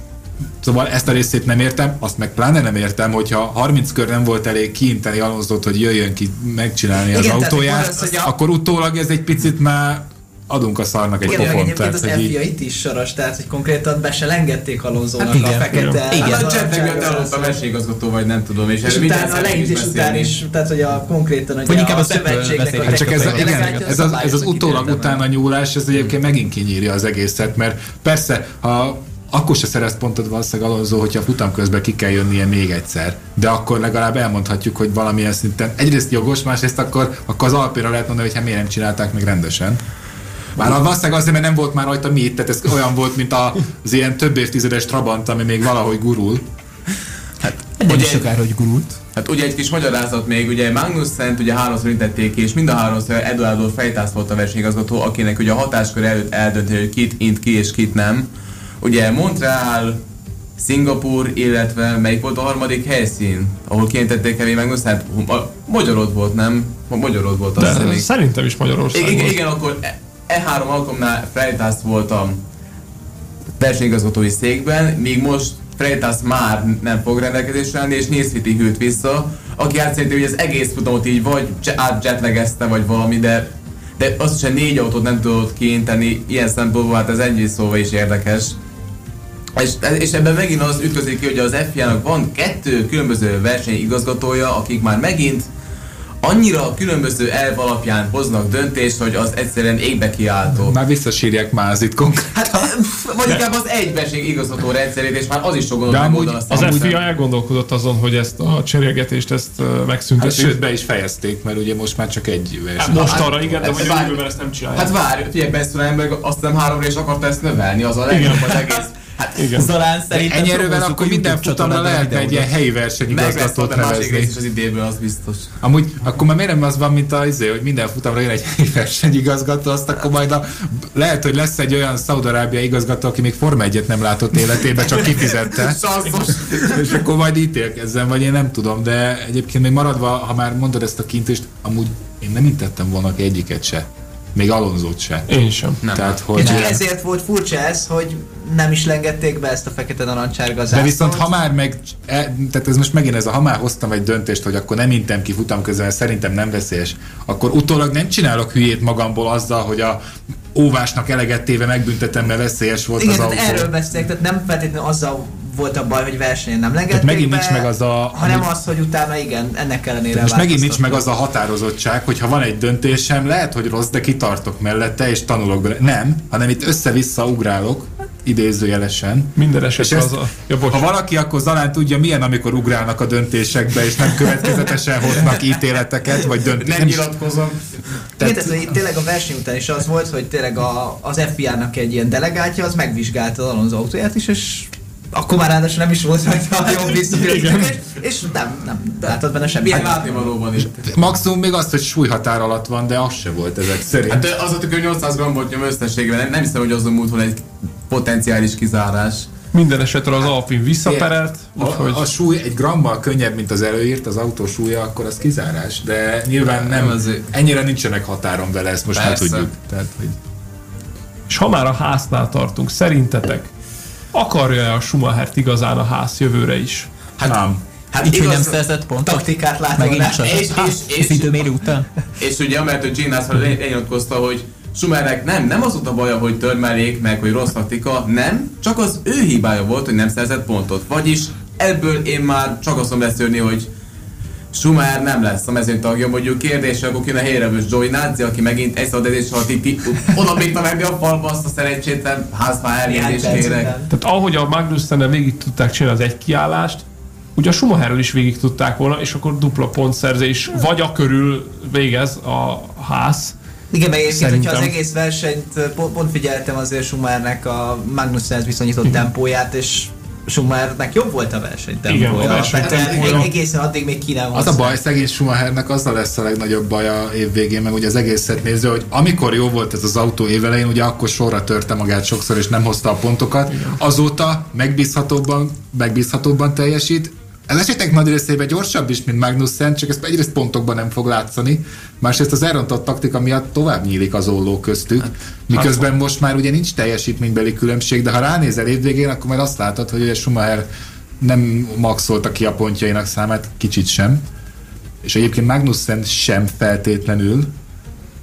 [SPEAKER 5] Szóval ezt a részét nem értem, azt meg pláne nem értem, hogyha 30 kör nem volt elég kiinteni Alonzot, hogy jöjjön ki megcsinálni az
[SPEAKER 1] Igen, tehát
[SPEAKER 5] autóját,
[SPEAKER 1] akkor az, hogy a-
[SPEAKER 5] akkor utólag ez egy picit már adunk a szarnak egy
[SPEAKER 1] Igen,
[SPEAKER 5] pofont.
[SPEAKER 1] egyébként az
[SPEAKER 5] Tehát, hogy így-
[SPEAKER 1] FIA itt is soros, tehát hogy konkrétan be se lengették Alonzónak
[SPEAKER 2] Hát
[SPEAKER 1] a
[SPEAKER 2] igen,
[SPEAKER 1] fekete.
[SPEAKER 2] igen.
[SPEAKER 6] Hát a
[SPEAKER 1] az
[SPEAKER 6] csetnek miatt
[SPEAKER 1] aranyságos
[SPEAKER 6] eloldt a versenyigazgató, vagy nem tudom, és,
[SPEAKER 1] És utána a leítés után is, tehát hogy a konkrétan
[SPEAKER 2] inkább
[SPEAKER 1] a
[SPEAKER 2] a
[SPEAKER 1] szövetségnek a
[SPEAKER 5] Hát csak ez, a, igen, ez, az, ez az utólag utána nyúlás, ez egyébként megint kinyírja az egészet, mert persze, ha akkor se szerez pontot valószínűleg Alonso, hogyha a futam közben ki kell jönnie még egyszer. De akkor legalább elmondhatjuk, hogy valamilyen szinten egyrészt jogos, másrészt akkor, akkor az Alpira lehet mondani, hogy hát miért nem csinálták meg rendesen. Már a valószínűleg azért, mert nem volt már rajta mit, tehát ez olyan volt, mint a- az ilyen több évtizedes Trabant, ami még valahogy gurul.
[SPEAKER 2] Nem
[SPEAKER 6] Ugye-
[SPEAKER 2] is sokára, hogy gurult.
[SPEAKER 6] Hát ugye egy kis magyarázat még, ugye Magnussen ugye háromszor intették ki, és mind a háromszor Eduardo Fejtász volt a versenyigazgató, akinek ugye a hatáskör előtt eldönteni, hogy kit int ki és kit nem. Ugye Montreal, Szingapur, illetve melyik volt a harmadik helyszín, ahol kiintették Kevin Magnussen? Hát Ma- Magyarod volt, nem? Ma- Magyarod volt azt hiszem
[SPEAKER 7] szerintem is Magyarország
[SPEAKER 6] Igen,
[SPEAKER 7] volt.
[SPEAKER 6] igen, akkor e, e három alkalomnál Freitas volt a versenyigazgatói székben, míg most Freitas már nem fog rendelkezésre állni, és Nisviti hűlt vissza, aki szerintem, hogy az egész futamot így vagy átjetlegezte, vagy valami, de, de azt hogy négy autót nem tudott kiinteni, ilyen szempontból hát ez ennyi szóval is érdekes. És, és ebben megint az ütközik ki, hogy az FIA-nak van kettő különböző versenyigazgatója, akik már megint annyira különböző elv alapján hoznak döntést, hogy az egyszerűen égbe kiáltó.
[SPEAKER 5] Már visszasírják Mázit konkrétan.
[SPEAKER 6] Hát, vagy inkább az egy versenyigazgató rendszerét, és már az is gondolat
[SPEAKER 5] amúgy
[SPEAKER 7] Az. FIA elgondolkodott azon, hogy ezt a cserélgetést ezt ö,
[SPEAKER 5] Hát,
[SPEAKER 7] megszüntetik.
[SPEAKER 5] sőt, be is fejezték, mert ugye most már csak egy
[SPEAKER 7] Hát
[SPEAKER 5] verseny.
[SPEAKER 7] most
[SPEAKER 6] Hát,
[SPEAKER 7] arra igen, de
[SPEAKER 6] hát
[SPEAKER 7] hogy
[SPEAKER 6] várj.
[SPEAKER 7] jövőben ezt nem csinálják.
[SPEAKER 6] Hát várj, figyelj, Besztulenberg azt hiszem háromra is akarta ezt növelni, az a legjobb az egész. Hát
[SPEAKER 7] igen.
[SPEAKER 2] Zalán szerintem
[SPEAKER 5] Ennyi erővel akkor minden futamra lehetne egy ilyen helyi
[SPEAKER 6] meg
[SPEAKER 5] versenyigazgatót nevezni.
[SPEAKER 6] is az idéből, az biztos.
[SPEAKER 5] Amúgy akkor már miért nem az van, mint az, izé, hogy minden futamra jön egy helyi versenyigazgató, azt akkor majd a, lehet, hogy lesz egy olyan Szaudarábia igazgató, aki még Forma 1 nem látott életében, csak kifizette. És akkor majd ítélkezzen, vagy én nem tudom, de egyébként még maradva, ha már mondod ezt a kintést, amúgy én nem intettem volna ki egyiket se. Még Alonzót se.
[SPEAKER 7] Én sem.
[SPEAKER 6] Nem.
[SPEAKER 5] Tehát,
[SPEAKER 1] És
[SPEAKER 5] hogy...
[SPEAKER 1] csak ezért volt furcsa ez, hogy nem is lengették be ezt a fekete narancsárga
[SPEAKER 5] De
[SPEAKER 1] zászlót.
[SPEAKER 5] viszont ha már meg, e, tehát ez most megint ez a, ha már hoztam egy döntést, hogy akkor nem intem ki futam közben, mert szerintem nem veszélyes, akkor utólag nem csinálok hülyét magamból azzal, hogy a óvásnak eleget téve megbüntetem, mert veszélyes volt
[SPEAKER 1] Igen,
[SPEAKER 5] az
[SPEAKER 1] tehát
[SPEAKER 5] autó.
[SPEAKER 1] erről beszélek, tehát nem feltétlenül azzal volt a baj, hogy versenyen nem lengették
[SPEAKER 5] Tehát megint
[SPEAKER 1] be,
[SPEAKER 5] nincs meg az a-
[SPEAKER 1] hanem
[SPEAKER 5] amit-
[SPEAKER 1] az, hogy utána igen, ennek ellenére
[SPEAKER 5] Most megint nincs meg az a határozottság, hogy ha van egy döntésem, lehet, hogy rossz, de kitartok mellette, és tanulok bele. Nem, hanem itt össze-vissza ugrálok, idézőjelesen.
[SPEAKER 7] Minden
[SPEAKER 5] És ezt,
[SPEAKER 7] az a... Ja, bocs.
[SPEAKER 5] ha valaki akkor talán tudja, milyen, amikor ugrálnak a döntésekbe, és nem következetesen hoznak ítéleteket, vagy döntéseket.
[SPEAKER 6] Nem nyilatkozom.
[SPEAKER 1] Igen, ez itt tényleg a verseny után is az volt, hogy tényleg a, az FIA-nak egy ilyen delegátja, az megvizsgálta az Alonso autóját is, és akkor már ráadásul nem is volt rajta a jobb biztosíték, és, nem, nem látott benne semmi.
[SPEAKER 6] Milyen látnivaló van itt?
[SPEAKER 5] Maximum még azt, hogy súlyhatár alatt van, de az se volt ezek szerint.
[SPEAKER 6] Hát az a tükör 800 grammot nyom összességében, nem, nem hiszem, hogy azon múlt volna egy potenciális kizárás.
[SPEAKER 7] Minden esetre az Alpin visszaperelt,
[SPEAKER 5] a,
[SPEAKER 7] úgyhogy
[SPEAKER 5] a súly egy grammal könnyebb, mint az előírt, az autó súlya, akkor az kizárás. De nyilván nem,
[SPEAKER 6] Nem, azért-
[SPEAKER 5] ennyire nincsenek határon vele, ezt most már
[SPEAKER 6] Persze.
[SPEAKER 5] tudjuk. Tehát, hogy
[SPEAKER 7] És ha már a háznál tartunk, szerintetek akarja a Schumachert igazán a ház jövőre is?
[SPEAKER 5] hát, nem.
[SPEAKER 6] Hát
[SPEAKER 2] Így, hogy nem szerzett pontot?
[SPEAKER 1] taktikát látva,
[SPEAKER 2] Megint csak.
[SPEAKER 6] És- és- és-
[SPEAKER 2] időmérő után?
[SPEAKER 6] és ugye amellett, hogy Gene Haas lenyilatkozta, hogy Schumernek nem, nem az volt a baja, hogy törmelék meg, hogy rossz taktika, nem, csak az ő hibája volt, hogy nem szerzett pontot. Vagyis ebből én már csak azt tudom leszűrni, hogy Schumer nem lesz a mezőny tagja, mondjuk kérdés, akkor kéne helyrevős Joey Nazi, aki megint egy szabadezés alatt itt oda meg a falba azt a szerencsétlen házfá
[SPEAKER 1] Néhány
[SPEAKER 6] elnézést kérek.
[SPEAKER 7] Tehát ahogy a Magnussen végig tudták csinálni az egy kiállást, ugye a Schumacherről is végig tudták volna, és akkor dupla pontszerzés, vagy a körül végez a ház.
[SPEAKER 1] Igen, meg egyébként, hogyha az
[SPEAKER 7] Szerintem.
[SPEAKER 1] egész versenyt pont, pont figyeltem azért Schumernek a Magnussenhez viszonyított tempóját, és Schumernek jobb volt a verseny
[SPEAKER 7] Igen, a
[SPEAKER 1] egészen addig még ki nem
[SPEAKER 5] Az a baj, szegény Schumachernek azzal lesz a legnagyobb baja évvégén, meg ugye az egészet nézve, hogy amikor jó volt ez az autó évelején, ugye akkor sorra törte magát sokszor, és nem hozta a pontokat. Azóta megbízhatóbban, megbízhatóbban teljesít. Esetek nagy részében gyorsabb is, mint Magnussen, csak ezt egyrészt pontokban nem fog látszani, másrészt az elrontott taktika miatt tovább nyílik az olló köztük, miközben most már ugye nincs teljesítménybeli különbség, de ha ránézel évvégén, akkor majd azt látod, hogy ugye Schumacher nem maxolta ki a pontjainak számát, kicsit sem. És egyébként Magnussen sem feltétlenül,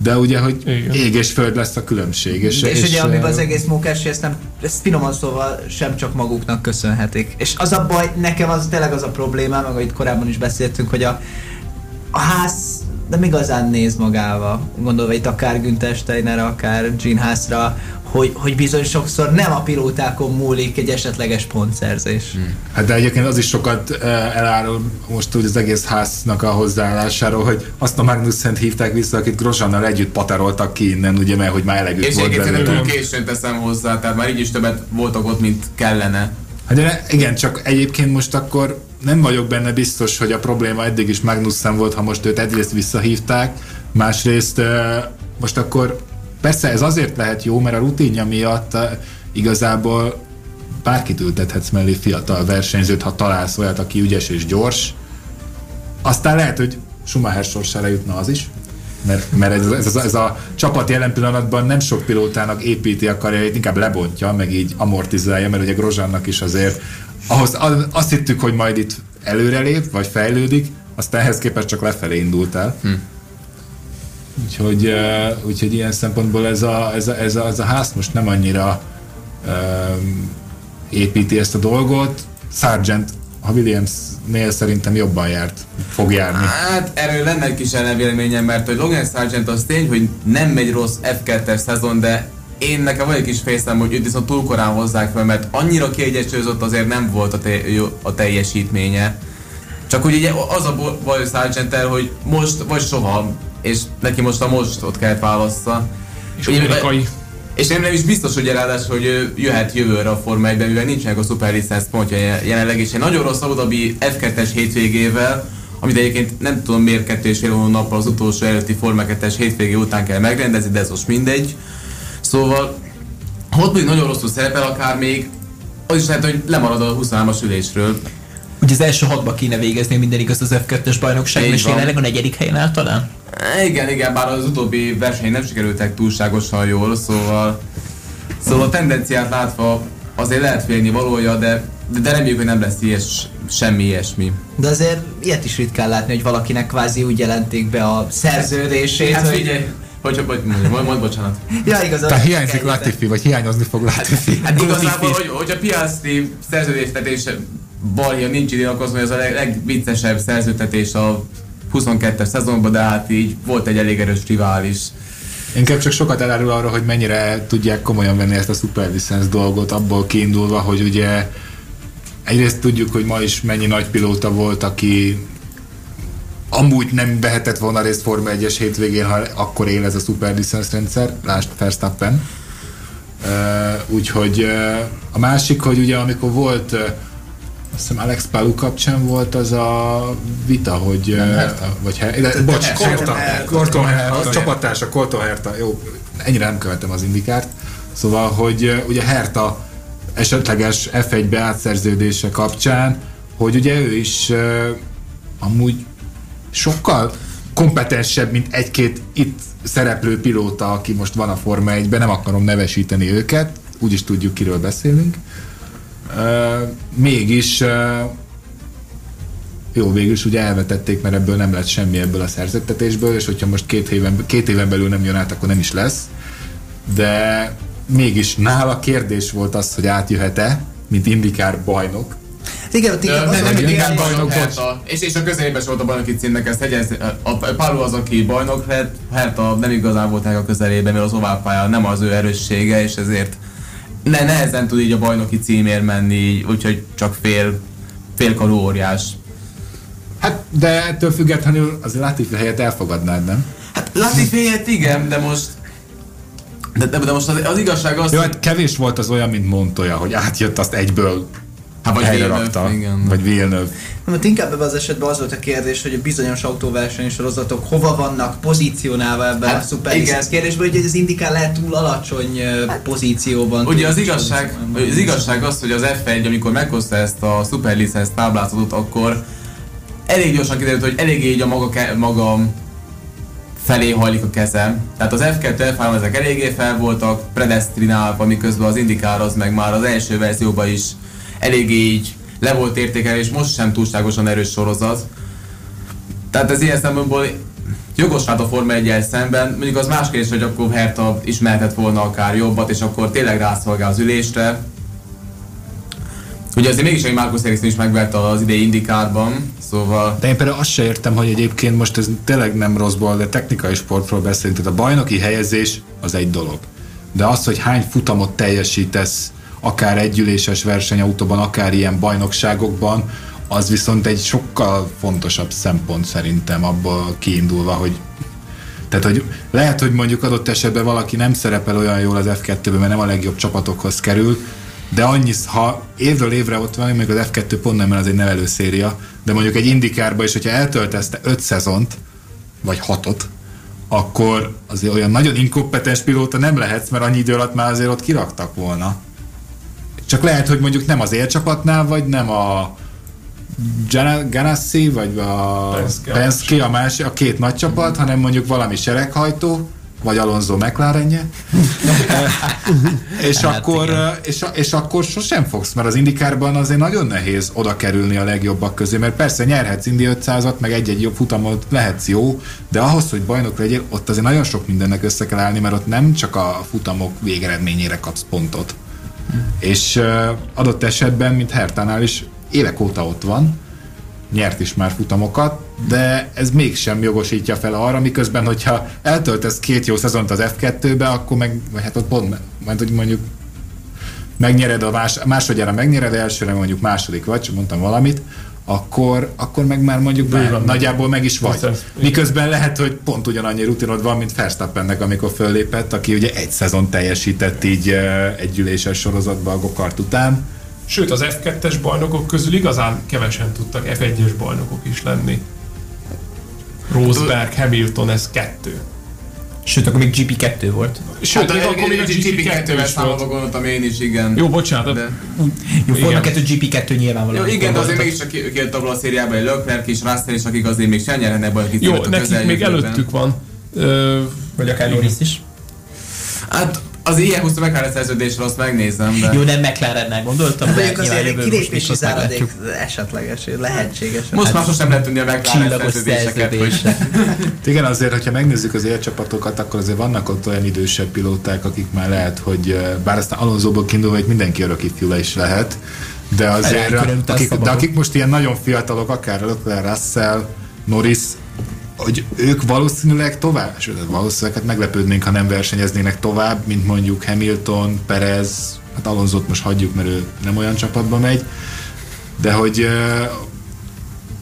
[SPEAKER 5] de ugye, hogy
[SPEAKER 7] Igen.
[SPEAKER 5] ég és föld lesz a különbség. És,
[SPEAKER 1] És, és ugye amiben az egész mókás, ezt nem, ezt finoman szóval sem csak maguknak köszönhetik. És az a baj, nekem az tényleg az a problémám, meg ahogy korábban is beszéltünk, hogy a, a ház nem igazán néz magába, gondolva itt akár Günther Steinerre, akár Gene Haasra, hogy, hogy bizony sokszor nem a pilótákon múlik egy esetleges pontszerzés. Hmm.
[SPEAKER 5] Hát de egyébként az is sokat eh, elárul most úgy az egész háznak a hozzáállásáról, hogy azt a Magnussen hívták vissza, akit Grosannal együtt pataroltak ki innen, ugye, mert hogy már elegük
[SPEAKER 6] És
[SPEAKER 5] volt
[SPEAKER 6] egyébként túl későn teszem hozzá, tehát már így is többet voltak ott, mint kellene.
[SPEAKER 5] Hát de igen, csak egyébként most akkor nem vagyok benne biztos, hogy a probléma eddig is Magnussen volt, ha most őt egyrészt visszahívták, másrészt most akkor persze ez azért lehet jó, mert a rutinja miatt igazából bárkit ültethetsz mellé fiatal versenyzőt, ha találsz olyat, aki ügyes és gyors. Aztán lehet, hogy Schumacher sorsára jutna az is, mert, mert ez, ez, ez, a, ez a csapat jelen pillanatban nem sok pilótának építi a karrierjét, inkább lebontja, meg így amortizálja, mert ugye Grozsánnak is azért ahhoz, az- azt hittük, hogy majd itt előrelép, vagy fejlődik, aztán ehhez képest csak lefelé indult el. Hm. Úgyhogy, uh, úgyhogy ilyen szempontból ez a, ez, a, ez, a, ez a ház most nem annyira um, építi ezt a dolgot. Sargent, ha Williams-nél szerintem jobban járt, fog járni.
[SPEAKER 6] Hát erről lenne egy kis ellenvéleményem, mert hogy Logan Sargent az tény, hogy nem megy rossz F2-es szezon, de én nekem van egy kis fészem, hogy őt viszont túl korán hozzák fel, mert annyira kiegyensúlyozott azért nem volt a, te- a teljesítménye. Csak hogy ugye az a baj sargent hogy most vagy soha, és neki most a most ott kellett válassza.
[SPEAKER 7] És
[SPEAKER 6] Ugye-
[SPEAKER 7] amerikai.
[SPEAKER 6] és nem, nem is biztos, hogy ráadásul, hogy jöhet jövőre a Forma 1 mivel nincsenek a szuper licensz pontja je- jelenleg, és egy nagyon rossz Abu Dhabi F2-es hétvégével, amit egyébként nem tudom miért kettő és fél hónappal az utolsó előtti Forma 2-es hétvégé után kell megrendezni, de ez most mindegy. Szóval, ott még nagyon rosszul szerepel, akár még az is lehet, hogy lemarad a 23-as ülésről.
[SPEAKER 2] Ugye az első hatba kéne végezni minden igaz az F2-es bajnokságban,
[SPEAKER 6] Így
[SPEAKER 2] és jelenleg a negyedik helyen áll talán?
[SPEAKER 6] Igen, igen, bár az utóbbi verseny nem sikerültek túlságosan jól, szóval szóval a tendenciát látva azért lehet félni valója, de, de, reméljük, hogy nem lesz ilyes, semmi ilyesmi.
[SPEAKER 1] De azért ilyet is ritkán látni, hogy valakinek kvázi úgy jelenték be a szerződését,
[SPEAKER 6] Hát
[SPEAKER 1] hogy...
[SPEAKER 6] figyelj, hogy, hogy mond, mond, bocsánat.
[SPEAKER 1] Ja, igaz,
[SPEAKER 5] Tehát hiányzik Latifi, vagy hiányozni fog Latifi.
[SPEAKER 6] Hát igazából, hogy, hogy a Piastri szerződéstetése balhia nincs idén, akkor ez a leg, legviccesebb szerződtetés a 22-es szezonban, de hát így volt egy elég erős rivális.
[SPEAKER 5] Inkább csak sokat elárul arra, hogy mennyire tudják komolyan venni ezt a superlicensz dolgot, abból kiindulva, hogy ugye egyrészt tudjuk, hogy ma is mennyi nagy pilóta volt, aki amúgy nem vehetett volna részt Forma 1-es hétvégén, ha akkor él ez a superlicensz rendszer, lásd Verstappen. Uh, úgyhogy uh, a másik, hogy ugye amikor volt uh, azt hiszem Alex Palu kapcsán volt az a vita, hogy... uh, vagy he, de, bocs, Herta, Colton Herta, csapattársa, Colton Herta, jó, ennyire nem követem az indikárt. Szóval, hogy uh, ugye Herta esetleges F1-be átszerződése kapcsán, hogy ugye ő is uh, amúgy sokkal kompetensebb, mint egy-két itt szereplő pilóta, aki most van a Forma 1-ben, nem akarom nevesíteni őket, úgyis tudjuk, kiről beszélünk. Uh, mégis uh, jó, végül is ugye elvetették, mert ebből nem lett semmi ebből a szerződtetésből, és hogyha most két éven, két éven belül nem jön át, akkor nem is lesz. De mégis nála kérdés volt az, hogy átjöhet-e, mint indikár bajnok,
[SPEAKER 1] Igen, ott inkább
[SPEAKER 6] nem,
[SPEAKER 1] az,
[SPEAKER 6] nem, igen,
[SPEAKER 1] bajnok.
[SPEAKER 6] És, és a közelében volt a bajnoki címnek, ezt hegyez, a, a Pálu az, aki bajnok lett, Herta nem igazán volt ennek a közelében, mert az oválpálya nem az ő erőssége, és ezért ne, nehezen tud így a bajnoki címért menni, úgyhogy csak fél, fél kalóriás.
[SPEAKER 5] Hát, de ettől függetlenül az Latifi helyet elfogadnád, nem?
[SPEAKER 6] Hát Latifi helyett igen, de most de, de, de most az, az igazság az,
[SPEAKER 5] Jó, hát kevés volt az olyan, mint Montoya, hogy átjött, azt egyből
[SPEAKER 6] Hát vagy
[SPEAKER 5] helyre
[SPEAKER 6] Villeneuve,
[SPEAKER 5] rakta.
[SPEAKER 6] igen.
[SPEAKER 5] Vagy Villeneuve.
[SPEAKER 1] Nem, hát inkább ebben az esetben az volt a kérdés, hogy a bizonyos autóverseny sorozatok hova vannak pozícionálva ebben
[SPEAKER 6] Hát
[SPEAKER 1] a szuperlicensz
[SPEAKER 6] igen.
[SPEAKER 1] kérdésben, hogy az indikál lehet túl alacsony hát, pozícióban.
[SPEAKER 6] Ugye az igazság, az igazság az, hogy az F1, amikor meghozta ezt a szuperlicensz táblázatot, akkor elég gyorsan kiderült, hogy eléggé így a maga, ke- maga felé hajlik a kezem. Tehát az F2, F3 ezek eléggé fel voltak predestinálva, miközben az Indikár az meg már az első verzióban is eléggé így le volt értékelve, és most sem túlságosan erős sorozat. Tehát ez ilyen szempontból jogos hát a Forma 1 szemben, mondjuk az más kérdés, hogy akkor Herta is mehetett volna akár jobbat, és akkor tényleg rászolgál az ülésre. Ugye azért mégis egy Marcus Ericsson is megverte az idei Indikárban, szóval
[SPEAKER 5] De én például azt se értem, hogy egyébként most ez tényleg nem rosszból, de technikai sportról beszélünk. Tehát a bajnoki helyezés az egy dolog. De az, hogy hány futamot teljesítesz, akár együléses versenyautóban, akár ilyen bajnokságokban, az viszont egy sokkal fontosabb szempont szerintem abból kiindulva, hogy tehát, hogy lehet, hogy mondjuk adott esetben valaki nem szerepel olyan jól az F2-ben, mert nem a legjobb csapatokhoz kerül, de annyi, ha évről évre ott van, még az F2 pont nem, mert az egy nevelő széria, de mondjuk egy indikárba is, hogyha eltöltezte 5 szezont, vagy 6-ot, akkor azért olyan nagyon inkompetens pilóta nem lehetsz, mert annyi idő alatt már azért ott kiraktak volna. Csak lehet, hogy mondjuk nem az élcsapatnál, vagy nem a Ganassi, vagy a
[SPEAKER 7] Penske.
[SPEAKER 5] Penske, a, más, a két nagy csapat, hanem mondjuk valami sereghajtó, vagy Alonso McLarenje. és,
[SPEAKER 2] Hát
[SPEAKER 5] akkor,
[SPEAKER 2] igen.
[SPEAKER 5] és, és akkor sosem fogsz, mert az indikárban azért nagyon nehéz oda kerülni a legjobbak közé, mert persze nyerhetsz Indi 500-at, meg egy-egy jobb futamot lehetsz jó, de ahhoz, hogy bajnok legyél, ott azért nagyon sok mindennek össze kell állni, mert ott nem csak a futamok végeredményére kapsz pontot. És adott esetben, mint Hertánál is évek óta ott van, nyert is már futamokat, de ez mégsem jogosítja fel arra, miközben, hogyha eltöltesz két jó szezont az F2-be, akkor meg, vagy hát ott pont, majd hogy mondjuk megnyered a más, másodjára megnyered, elsőre mondjuk második vagy, csak mondtam valamit, akkor, akkor meg már mondjuk
[SPEAKER 7] Bőven.
[SPEAKER 5] nagyjából meg is vagy.
[SPEAKER 7] Aztán-
[SPEAKER 5] Miközben lehet, hogy pont ugyanannyi rutinod van, mint Verstappennek, amikor föllépett, aki ugye egy szezon teljesített így egy gyűléses sorozatban a gokart után.
[SPEAKER 7] Sőt, az F2-es bajnokok közül igazán kevesen tudtak F1-es bajnokok is lenni. Rosberg, Hamilton, ez kettő.
[SPEAKER 2] Sőt, akkor még GP2 volt.
[SPEAKER 7] Sőt,
[SPEAKER 5] Hát
[SPEAKER 7] még akkor még a
[SPEAKER 5] GP2
[SPEAKER 7] GP2
[SPEAKER 6] GP2-vel
[SPEAKER 7] is
[SPEAKER 6] számolva
[SPEAKER 7] volt.
[SPEAKER 6] gondoltam én is, igen.
[SPEAKER 7] Jó, bocsánat.
[SPEAKER 6] De-
[SPEAKER 2] Jó, Forma
[SPEAKER 7] Igen.
[SPEAKER 2] 2 GP2 nyilvánvalóan.
[SPEAKER 6] Jó, igen, de azért mégiscsak ki- kijött abból a szériában egy Leclerc és Russell is, akik azért még sem nyerhetnek bajnoki
[SPEAKER 7] Jó, nekik még előttük van. Ö,
[SPEAKER 2] Vagy akár Norris is.
[SPEAKER 6] Hát az ilyen húszó McLaren szerződésre azt megnézem, de...
[SPEAKER 2] Jó, nem McLarennel gondoltam, de
[SPEAKER 1] Mondjuk azért egy kilépési záradék esetleges, lehetséges.
[SPEAKER 6] Most már sosem lehet tudni a McLaren szerződéseket.
[SPEAKER 5] Igen, azért, hogyha megnézzük az élcsapatokat, akkor azért vannak ott olyan idősebb pilóták, akik már lehet, hogy bár aztán Alonsoból kiindulva, hogy mindenki örök ifjú is lehet, de azért, akik, de akik most ilyen nagyon fiatalok, akár Leclerc, Russell, Norris, hogy ők valószínűleg tovább, sőt, hát valószínűleg hát meglepődnénk, ha nem versenyeznének tovább, mint mondjuk Hamilton, Perez, hát Alonzot most hagyjuk, mert ő nem olyan csapatba megy, de hogy uh,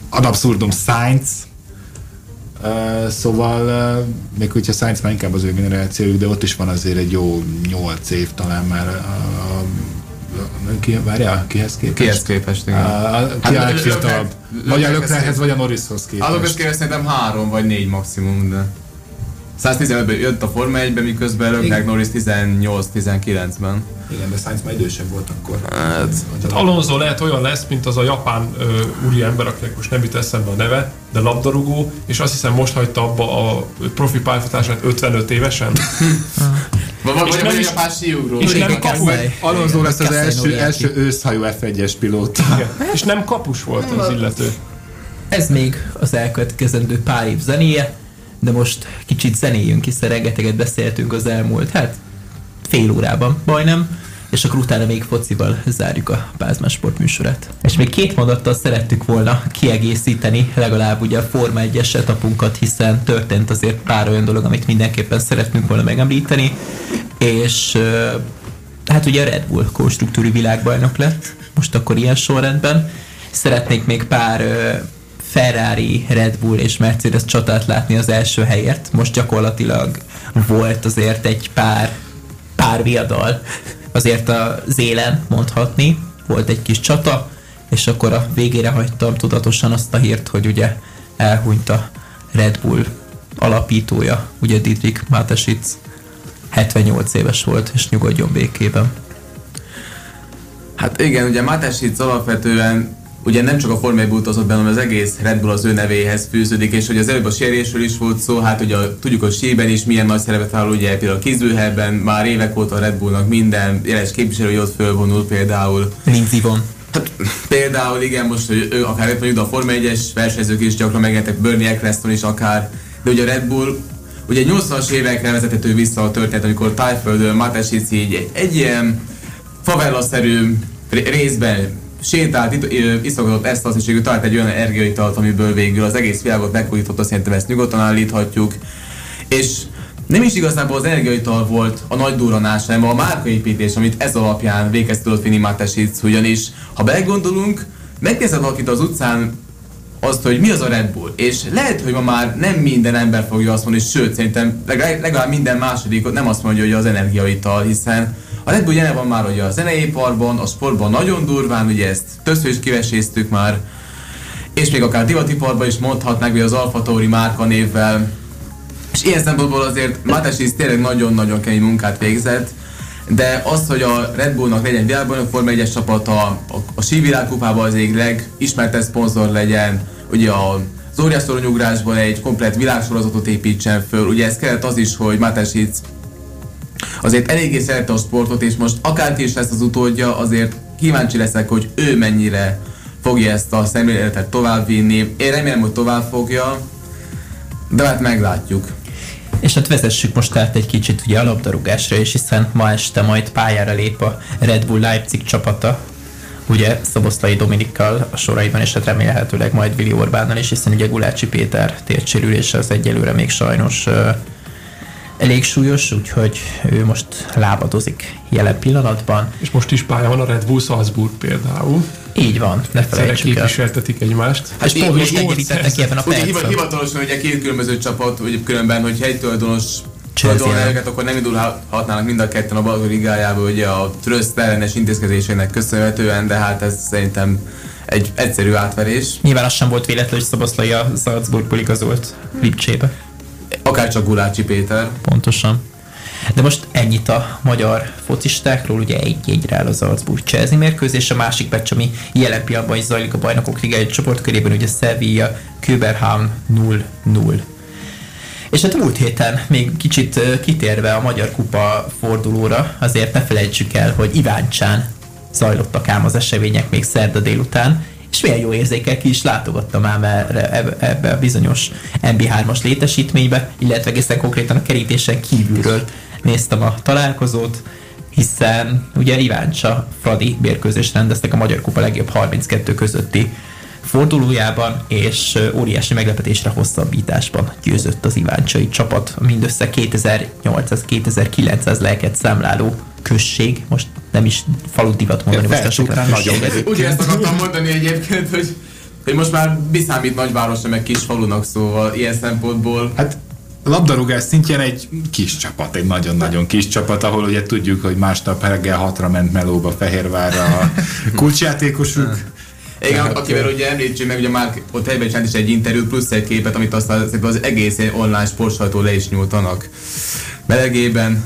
[SPEAKER 5] ad abszurdum Sainz, Uh, szóval, uh, még hogyha Sainz már inkább az ő generációjuk, de ott is van azért egy jó 8 év talán már a ki, várjál, kihez képest?
[SPEAKER 6] Kihez képest, igen.
[SPEAKER 5] A, a, ki
[SPEAKER 6] Hát,
[SPEAKER 5] a legfiatalabb? Vagy a Leclerchez, vagy a Norrishoz képest.
[SPEAKER 6] Azok képest szerintem három vagy négy maximum, de... 115-ben jött a Forma 1-ben, miközben Leclerc Norris 18-19-ben.
[SPEAKER 5] Igen, de Sainz már idősebb volt akkor.
[SPEAKER 6] Hát,
[SPEAKER 7] Tehát Alonso lehet olyan lesz, mint az a japán ö, úri ember, akinek most nem jut eszembe a neve, de labdarúgó, és azt hiszem most hagyta abba a profi pályafutását 55 évesen.
[SPEAKER 6] vagy
[SPEAKER 7] És nem is-
[SPEAKER 6] japán síugró.
[SPEAKER 7] és nem
[SPEAKER 2] Ulrike
[SPEAKER 7] kapu-
[SPEAKER 2] Kessel.
[SPEAKER 5] Alonso lesz az első, első őszhajú F1-es pilóta.
[SPEAKER 7] És nem kapus volt az illető.
[SPEAKER 2] Ez még az elkövetkezendő pár év zenéje, de most kicsit zenéjünk, hiszen rengeteget beszéltünk az elmúlt, hát fél órában majdnem, és akkor utána még focival zárjuk a Pázmás Sport műsorát. És még két mondattal szerettük volna kiegészíteni legalább ugye a Forma 1-es setupunkat, hiszen történt azért pár olyan dolog, amit mindenképpen szeretnünk volna megemlíteni, és hát ugye a Red Bull konstruktúri világbajnok lett, most akkor ilyen sorrendben. Szeretnék még pár Ferrari, Red Bull és Mercedes csatát látni az első helyért. Most gyakorlatilag volt azért egy pár, pár viadal azért az élen mondhatni. Volt egy kis csata, és akkor a végére hagytam tudatosan azt a hírt, hogy ugye elhunyt a Red Bull alapítója, ugye Dietrich Mateschitz 78 éves volt, és nyugodjon békében.
[SPEAKER 6] Hát igen, ugye Matesic alapvetően ugye nem csak a Forma 1 utazott be, hanem az egész Red Bull az ő nevéhez fűződik, és hogy az előbb a sérésről is volt szó, hát ugye a, tudjuk a síben is milyen nagy szerepet vállal, ugye például a Kizbőhelben már évek óta a Red Bullnak minden jeles képviselő ott fölvonul például.
[SPEAKER 2] Lindsay von.
[SPEAKER 6] Hát, például igen, most, hogy ő akár mondjuk a Forma 1-es versenyzők is gyakran megjelentek, Bernie Eccleston is akár, de ugye a Red Bull ugye 80-as évekre vezethető vissza a történet, amikor Tájföldön Matesic így egy, egy ilyen favela-szerű ré- részben sétált, iszogatott ezt az, és talált egy olyan energiaitalt, amiből végül az egész világot megújította, szerintem ezt nyugodtan állíthatjuk. És nem is igazából az energiaital volt a nagy durranás, hanem a márkaépítés, amit ez alapján végez tudott vinni Matesic, ugyanis ha belegondolunk, megkérdezed valakit az utcán azt, hogy mi az a Red Bull, és lehet, hogy ma már nem minden ember fogja azt mondani, sőt, szerintem legalább minden második nem azt mondja, hogy az energiaital, hiszen a Red Bull jelen van már ugye a zeneiparban, a sportban nagyon durván, ugye ezt többször is kiveséztük már, és még akár divatiparban is mondhatnák, hogy az Alfa Tauri márka névvel, és ilyen szempontból azért Matesis tényleg nagyon-nagyon kemény munkát végzett, de az, hogy a Red Bullnak legyen világbajnok Forma 1-es csapata, a, a sívilágkupában az egyik legismertebb szponzor legyen, ugye a az óriás egy komplet világsorozatot építsen föl. Ugye ez kellett az is, hogy Matesic azért eléggé szerette a sportot, és most akárki is lesz az utódja, azért kíváncsi leszek, hogy ő mennyire fogja ezt a szemléletet továbbvinni. Én remélem, hogy tovább fogja, de hát meglátjuk.
[SPEAKER 2] És hát vezessük most át egy kicsit ugye a labdarúgásra is, hiszen ma este majd pályára lép a Red Bull Leipzig csapata, ugye Szoboszlai Dominikkal a soraiban, és hát remélhetőleg majd Vili Orbánnal is, hiszen ugye Gulácsi Péter térdsérülése az egyelőre még sajnos elég súlyos, úgyhogy ő most lábadozik jelen pillanatban.
[SPEAKER 7] És most is pálya van a Red Bull Salzburg például.
[SPEAKER 2] Így van, ne
[SPEAKER 7] Egyszerre
[SPEAKER 2] felejtsük el.
[SPEAKER 7] képviseltetik egymást.
[SPEAKER 2] És
[SPEAKER 6] így-
[SPEAKER 2] pont most ki ebben a percben.
[SPEAKER 6] hivatalosan ugye két különböző csapat, ugye különben, hogy helytulajdonos
[SPEAKER 2] Chelsea
[SPEAKER 6] tulajdonelőket, akkor nem indulhatnának mind a ketten a Balgó ligájába, ugye a Tröszt ellenes intézkedésének köszönhetően, de hát ez szerintem egy egyszerű átverés.
[SPEAKER 2] Nyilván az sem volt véletlen, hogy Szoboszlai a Salzburgból igazolt Lipcsébe.
[SPEAKER 6] Akár csak Gulácsi Péter.
[SPEAKER 2] Pontosan. De most ennyit a magyar focistákról, ugye egy-egyre áll az Salzburg Chelsea mérkőzés, a másik meccs, ami jelen pillanatban is zajlik a bajnokok ligája csoportkörében, ugye Sevilla, Köberham 0-0. És hát múlt héten még kicsit kitérve a Magyar Kupa fordulóra, azért ne felejtsük el, hogy Iváncsán zajlottak ám az események még szerda délután, és milyen jó érzékel ki is látogattam ám erre, ebbe, a bizonyos MB3-as létesítménybe, illetve egészen konkrétan a kerítésen kívülről néztem a találkozót, hiszen ugye Iváncsa Fradi mérkőzést rendeztek a Magyar Kupa legjobb 32 közötti fordulójában, és óriási meglepetésre hosszabbításban győzött az Iváncsai csapat mindössze 2800-2900 lelket számláló község, most nem is falu divat mondani, most a sok
[SPEAKER 5] Nagyon
[SPEAKER 6] Ugye ezt akartam mondani egyébként, hogy, hogy most már biszámít nagyvárosra, meg kis falunak, szóval ilyen szempontból
[SPEAKER 5] Hát labdarúgás szintjén egy kis csapat, egy nagyon-nagyon kis csapat, ahol ugye tudjuk, hogy másnap reggel hatra ment melóba Fehérvárra a kulcsjátékosuk.
[SPEAKER 6] Igen,
[SPEAKER 5] Tehát,
[SPEAKER 6] akivel ugye említsük meg, ugye már ott helyben csinált is egy interjút, plusz egy képet, amit aztán az egész online sportsajtó le is nyújtanak. Melegében.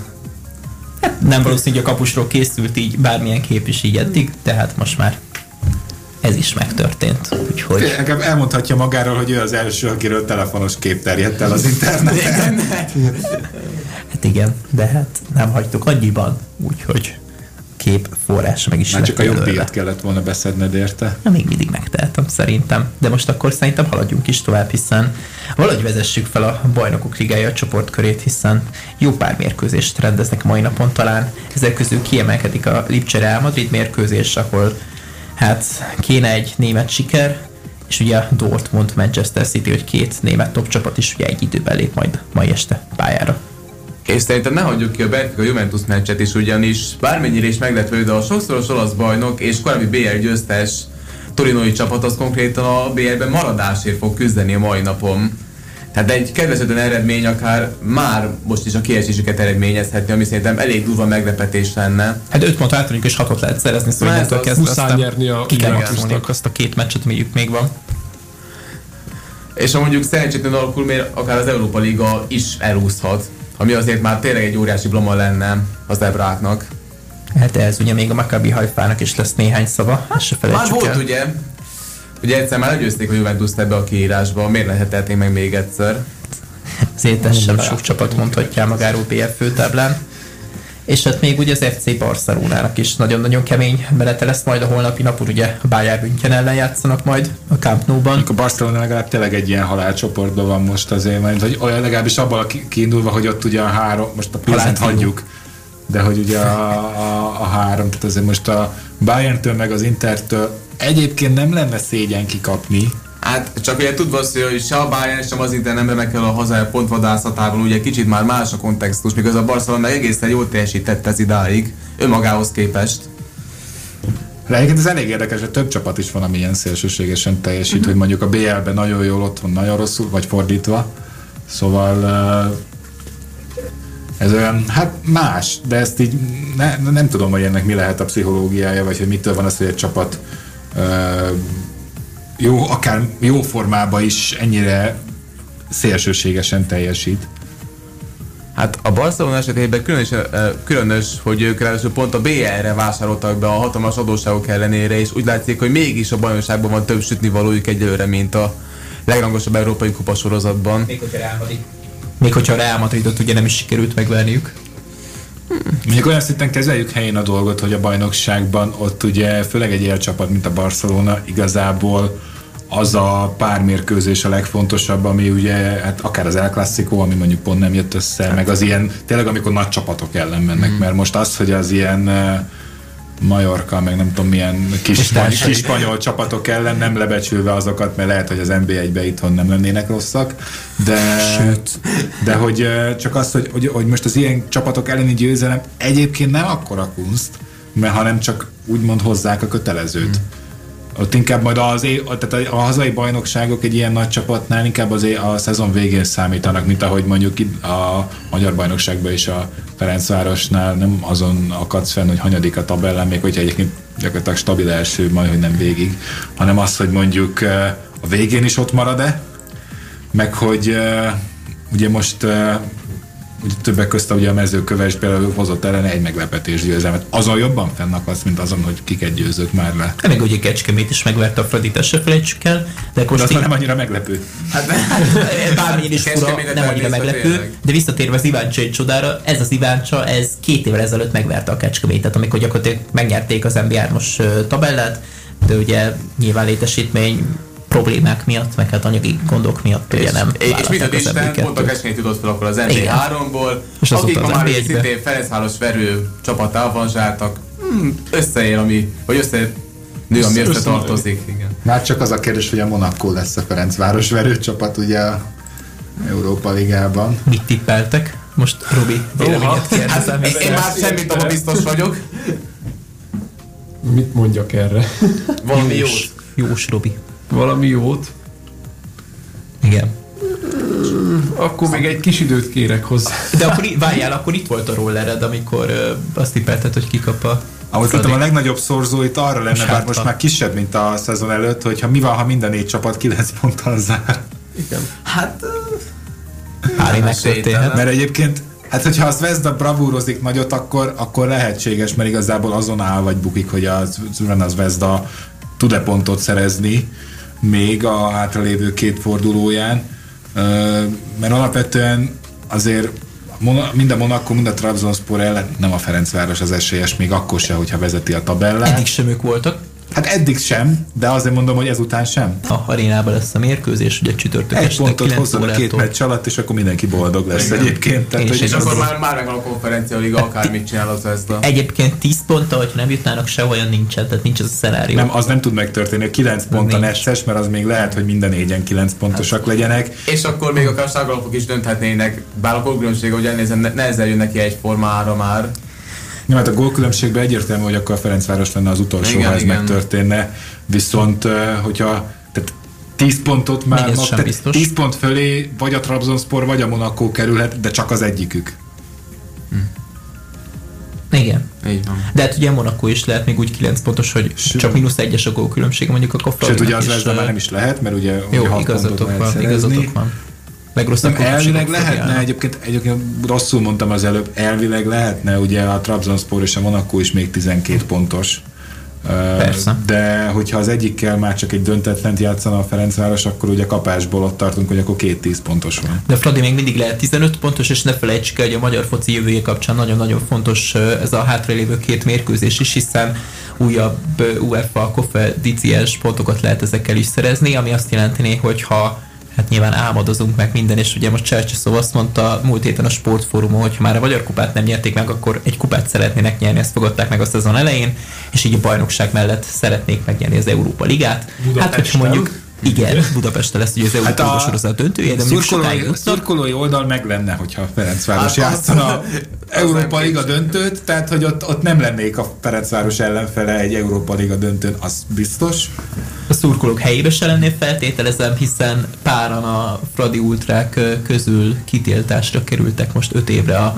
[SPEAKER 2] Nem valószínű, hogy a kapusról készült így bármilyen kép is így eddig, tehát most már ez is megtörtént. Úgyhogy
[SPEAKER 5] Nekem elmondhatja magáról, hogy ő az első, akiről telefonos kép terjedt el az interneten.
[SPEAKER 2] hát igen, de hát nem hagytuk annyiban, úgyhogy kép forrás meg is
[SPEAKER 5] Már csak a
[SPEAKER 2] belőle.
[SPEAKER 5] jogdíjat kellett volna beszedned érte.
[SPEAKER 2] Na, még mindig megtehetem szerintem. De most akkor szerintem haladjunk is tovább, hiszen valahogy vezessük fel a bajnokok ligája csoportkörét, hiszen jó pár mérkőzést rendeznek mai napon talán. Ezek közül kiemelkedik a Lipcse Real Madrid mérkőzés, ahol hát kéne egy német siker, és ugye a Dortmund Manchester City, hogy két német top csapat is ugye egy időben lép majd mai este pályára.
[SPEAKER 6] És szerintem ne hagyjuk ki a Benfica Juventus meccset is, ugyanis bármennyire is meglepő, de a sokszoros olasz bajnok és korábbi BL győztes torinoi csapat az konkrétan a BL-ben maradásért fog küzdeni a mai napon. Tehát egy kedvezőtlen eredmény akár már most is a kiesésüket eredményezhetni, ami szerintem elég durva meglepetés lenne.
[SPEAKER 2] Hát öt pont általunk és hatot lehet szerezni, szóval innentől kezdve aztán
[SPEAKER 7] nyerni a
[SPEAKER 2] ki kell azt a két meccset, amelyik még van.
[SPEAKER 6] És ha mondjuk szerencsétlen alakul, még akár az Európa Liga is elúszhat, ami azért már tényleg egy óriási blama lenne az ebráknak.
[SPEAKER 2] Hát ez ugye még a Maccabi Hajfának is lesz néhány szava, hát se
[SPEAKER 6] Már
[SPEAKER 2] felejtsük
[SPEAKER 6] volt
[SPEAKER 2] el.
[SPEAKER 6] ugye, ugye egyszer már legyőzték a juventus ebbe a kiírásba, miért ne hetetnénk meg még egyszer?
[SPEAKER 2] Azért ez sem sok csapat mondhatja magáról BF főtáblán. És hát még ugye az FC Barcelonának is nagyon-nagyon kemény menete lesz majd a holnapi napon, ugye a Bayern München ellen játszanak majd a Camp Nou-ban.
[SPEAKER 5] A Barcelona legalább tényleg egy ilyen halálcsoportban van most azért, mert hogy olyan legalábbis abban a kiindulva, hogy ott ugye a három, most a
[SPEAKER 2] Halálcímű.
[SPEAKER 5] hagyjuk, de hogy ugye a, a, a három, tehát azért most a Bayern-től meg az Intertől egyébként nem lenne szégyen kikapni,
[SPEAKER 6] Hát csak ugye tudva hogy se a Bayern, sem az Inter nem remek el a hazai pontvadászatában, ugye kicsit már más a kontextus, mikor a Barcelona egészen jól teljesített ez idáig, önmagához képest.
[SPEAKER 5] De egyébként ez elég érdekes, hogy több csapat is van, ami ilyen szélsőségesen teljesít, hogy mondjuk a BL-ben nagyon jól ott van, nagyon rosszul, vagy fordítva. Szóval ez olyan, hát más, de ezt így ne, nem tudom, hogy ennek mi lehet a pszichológiája, vagy hogy mitől van az, hogy egy csapat jó, akár jó formában is ennyire szélsőségesen teljesít.
[SPEAKER 6] Hát a Barcelona esetében különös, különös hogy ők ráadásul pont a BL-re vásároltak be a hatalmas adósságok ellenére, és úgy látszik, hogy mégis a bajnokságban van több sütni valójuk egyelőre, mint a legrangosabb európai kupasorozatban.
[SPEAKER 2] Még hogyha Real Madrid. Még hogyha a Real Madridot ugye nem is sikerült megverniük.
[SPEAKER 5] Mondjuk olyan szinten kezeljük helyén a dolgot, hogy a bajnokságban ott ugye főleg egy élcsapat, mint a Barcelona igazából az a pár mérkőzés a legfontosabb, ami ugye, hát akár az El Clasico, ami mondjuk pont nem jött össze, meg az ilyen, tényleg amikor nagy csapatok ellen mennek, mm. mert most az, hogy az ilyen Majorka, meg nem tudom milyen kis, spany- kis spanyol csapatok ellen nem lebecsülve azokat, mert lehet, hogy az NB1-be itthon nem lennének rosszak, de, Sőt. de hogy csak az, hogy, hogy, hogy most az ilyen csapatok elleni győzelem egyébként nem akkora kunst, mert hanem csak úgymond hozzák a kötelezőt. Ott inkább majd az, tehát a, hazai bajnokságok egy ilyen nagy csapatnál inkább az a szezon végén számítanak, mint ahogy mondjuk itt a magyar bajnokságban is a Ferencvárosnál. Nem azon akadsz fenn, hogy hanyadik a tabellán, még hogyha egyébként gyakorlatilag stabil első, majd hogy nem végig, hanem az, hogy mondjuk a végén is ott marad-e, meg hogy, ugye most ugye többek közt ugye a mezőköves például hozott ellene egy meglepetés győzelmet. Azon jobban fennakadsz, mint azon, hogy kiket győzött már le.
[SPEAKER 2] Meg ugye Kecskemét is megverte a Fradit, se felejtsük el. De
[SPEAKER 5] De
[SPEAKER 2] most így-
[SPEAKER 5] már nem annyira meglepő.
[SPEAKER 6] Hát,
[SPEAKER 2] bármilyen is fura, nem annyira meglepő,
[SPEAKER 6] tényleg.
[SPEAKER 2] de visszatérve az Iváncsa egy csodára, ez az Iváncsa, ez két évvel ezelőtt megverte a Kecskemétet, amikor gyakorlatilag megnyerték az MB3-os ö, tabellát, de ugye nyilván létesítmény problémák miatt, meg hát anyagi gondok miatt ugye nem
[SPEAKER 6] és, és mit a Isten,
[SPEAKER 2] MB2-t.
[SPEAKER 6] pont a Kecskemét jutott fel akkor az
[SPEAKER 2] Igen.
[SPEAKER 6] NB3-ból,
[SPEAKER 2] És
[SPEAKER 6] akik ma már
[SPEAKER 2] NB1-be.
[SPEAKER 6] szintén Ferencváros verő csapattá avanzsáltak. Hmm, összeér, ami, vagy össze nő, ami
[SPEAKER 7] Össze-
[SPEAKER 6] összetartozik. Igen.
[SPEAKER 5] Már csak az a kérdés, hogy a Monaco lesz a Ferencváros verőcsapat ugye a Európa Ligában.
[SPEAKER 2] Mit tippeltek? Most Robi, véleményet kérdezem.
[SPEAKER 6] Hát, én, én már semmit abban biztos vagyok.
[SPEAKER 7] Mit mondjak erre?
[SPEAKER 6] Valami jó.
[SPEAKER 2] Jós, Jós Robi.
[SPEAKER 7] Valami jót.
[SPEAKER 2] Igen.
[SPEAKER 7] Akkor még egy kis időt kérek hozzá.
[SPEAKER 2] De akkor várjál, akkor itt volt a rollered, amikor azt tippelted, hogy kikap a
[SPEAKER 5] Ahogy tudtam, a legnagyobb szorzó itt arra lenne, bár most már kisebb, mint a szezon előtt, hogyha mi van, ha minden négy csapat 9 ponttal zár.
[SPEAKER 6] Hát,
[SPEAKER 2] Bármi
[SPEAKER 6] Hát,
[SPEAKER 2] megtörténhet.
[SPEAKER 5] Mert egyébként, hát hogyha a Zvezda bravúrozik nagyot, akkor, akkor lehetséges, mert igazából azon áll vagy bukik, hogy a a Zvezda tud-e pontot szerezni még a hátralévő két fordulóján. Mert alapvetően azért mind a Monaco, mind a Trabzonspor ellen nem a Ferencváros az esélyes, még akkor se, hogyha vezeti a tabellát.
[SPEAKER 2] Eddig sem ők voltak.
[SPEAKER 5] Hát eddig sem, de azért mondom, hogy ezután sem.
[SPEAKER 2] A arénában lesz a mérkőzés, ugye csütörtök
[SPEAKER 5] Egy
[SPEAKER 2] este
[SPEAKER 5] pontot
[SPEAKER 2] 9
[SPEAKER 5] hozzon a két meccs alatt, és akkor mindenki boldog lesz
[SPEAKER 6] Igen.
[SPEAKER 5] egyébként. Tehát, hogy
[SPEAKER 6] és
[SPEAKER 2] egy
[SPEAKER 6] akkor már, már megvan a konferencia liga, akármit csinál az Zvezda.
[SPEAKER 2] Egyébként 10 ponttal, hogyha nem jutnának se olyan nincsen, tehát nincs az a szenárió.
[SPEAKER 5] Nem, az nem tud megtörténni. A 9 pont a necces, mert az még lehet, hogy minden négyen 9 pontosak legyenek.
[SPEAKER 6] És akkor még akár sárgalapok is dönthetnének, bár a gólkülönbség, hogy elnézem, ne- nehezen jön neki egy formára már.
[SPEAKER 5] Ja, hát a gólkülönbségben egyértelmű, hogy akkor a Ferencváros lenne az utolsó,
[SPEAKER 6] Igen,
[SPEAKER 5] ha ez
[SPEAKER 6] igen.
[SPEAKER 5] megtörténne. Viszont, hogyha tehát 10 pontot már,
[SPEAKER 2] Még
[SPEAKER 5] mag-
[SPEAKER 2] sem
[SPEAKER 5] tehát
[SPEAKER 2] biztos.
[SPEAKER 5] 10 pont fölé vagy a Trabzonspor, vagy a Monaco kerülhet, de csak az egyikük.
[SPEAKER 2] Igen.
[SPEAKER 6] Így van.
[SPEAKER 2] De hát ugye Monaco is lehet még úgy 9 pontos, hogy
[SPEAKER 5] Sőt.
[SPEAKER 2] csak mínusz egyes a gólkülönbség, mondjuk akkor
[SPEAKER 5] Sőt, ugye az
[SPEAKER 2] is,
[SPEAKER 5] már nem is lehet, mert ugye, ugye
[SPEAKER 2] Jó,
[SPEAKER 5] hat pontot
[SPEAKER 2] igazatok
[SPEAKER 5] lehet
[SPEAKER 2] van, igazatok van. Legrosszabb
[SPEAKER 5] Nem, elvileg lehetne, egyébként, egyébként rosszul mondtam az előbb, elvileg lehetne, ugye a Trabzonspor és a Monaco is még 12 pontos.
[SPEAKER 2] Persze.
[SPEAKER 5] De hogyha az egyikkel már csak egy döntetlent játszana a Ferencváros, akkor ugye kapásból ott tartunk, hogy akkor két 10 pontos van.
[SPEAKER 2] De Fradi még mindig lehet 15 pontos, és ne felejtsük el, hogy a magyar foci jövője kapcsán nagyon-nagyon fontos ez a hátralévő két mérkőzés is, hiszen újabb UEFA konferenciás pontokat lehet ezekkel is szerezni, ami azt jelenteni, hogy ha hát nyilván álmodozunk meg minden, és ugye most Csercseszov azt mondta múlt héten a sportfórumon, hogy ha már a magyar kupát nem nyerték meg, akkor egy kupát szeretnének nyerni, ezt fogadták meg a szezon elején, és így a bajnokság mellett szeretnék megnyerni az Európa Ligát. Hát,
[SPEAKER 7] Budapesten.
[SPEAKER 2] hogyha mondjuk igen, Budapesten lesz ugye az Európa hát sorozat döntője, de
[SPEAKER 5] szurkolói, szurkolói oldal meg lenne, hogyha a Ferencváros
[SPEAKER 6] Hát
[SPEAKER 5] játszana
[SPEAKER 6] az
[SPEAKER 5] Európa Liga döntőt, tehát hogy ott, ott nem lennék a Ferencváros ellenfele egy Európa Liga döntőn, az biztos.
[SPEAKER 2] a szurkolók helyébe se lennél feltételezem, hiszen páran a Fradi ultrák közül kitiltásra kerültek most öt évre a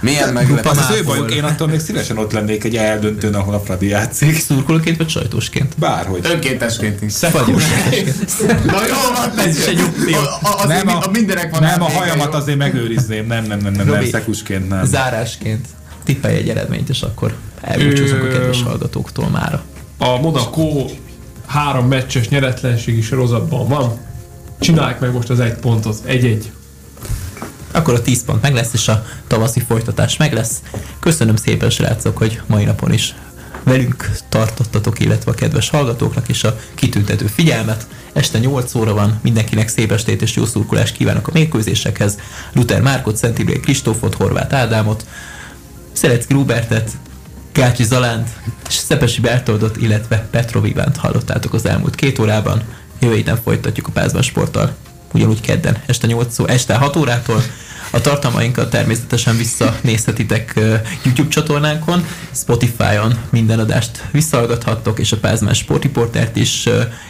[SPEAKER 6] Milyen meglepő.
[SPEAKER 5] Az az ő bajuk, én attól még szívesen ott lennék egy eldöntőn, ahol a Fradi játszik.
[SPEAKER 2] szurkolóként vagy sajtósként.
[SPEAKER 5] Bárhogy.
[SPEAKER 6] Önkéntesként is.
[SPEAKER 2] Vagy
[SPEAKER 6] Na jó, van,
[SPEAKER 2] Ez is egy
[SPEAKER 6] azért
[SPEAKER 5] Nem a,
[SPEAKER 6] a mindenek van.
[SPEAKER 5] nem a hajamat azért megőrizném, nem, nem, nem, nem, nem szekusként nem.
[SPEAKER 2] Zárásként tippelj egy eredményt, és akkor elbúcsúzunk a kedves hallgatóktól mára.
[SPEAKER 7] A Monaco három meccses nyeretlenségi sorozatban van. Csinálják meg most az egy pontot. Egy-egy.
[SPEAKER 2] Akkor a 10 pont meg lesz, és a tavaszi folytatás meg lesz. Köszönöm szépen, srácok, hogy mai napon is velünk tartottatok, illetve a kedves hallgatóknak is a kitüntető figyelmet. Este 8 óra van, mindenkinek szép estét és jó szurkolást kívánok a mérkőzésekhez. Luther Márkot, Szent Imre Kristófot, Horváth Ádámot, Szelecki Rubertet, Gácsi Zalánt és Szepesi Bertoldot, illetve Petrov Ivánt hallottátok az elmúlt két órában. Jövő héten folytatjuk a Pázban sporttal, ugyanúgy kedden, este 8 ó, este 6 órától. A tartalmainkat természetesen visszanézhetitek YouTube csatornánkon, Spotify-on minden adást visszahallgathattok, és a Pázmán Sportriportert is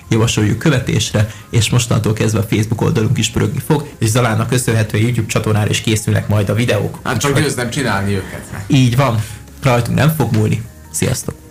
[SPEAKER 2] javasoljuk követésre, és mostantól kezdve a Facebook oldalunk is pörögni fog, és Zalánnak köszönhetően YouTube csatornára is készülnek majd a videók.
[SPEAKER 6] Hát csak győznem csinálni őket.
[SPEAKER 2] Így van, rajtunk nem fog múlni. Sziasztok!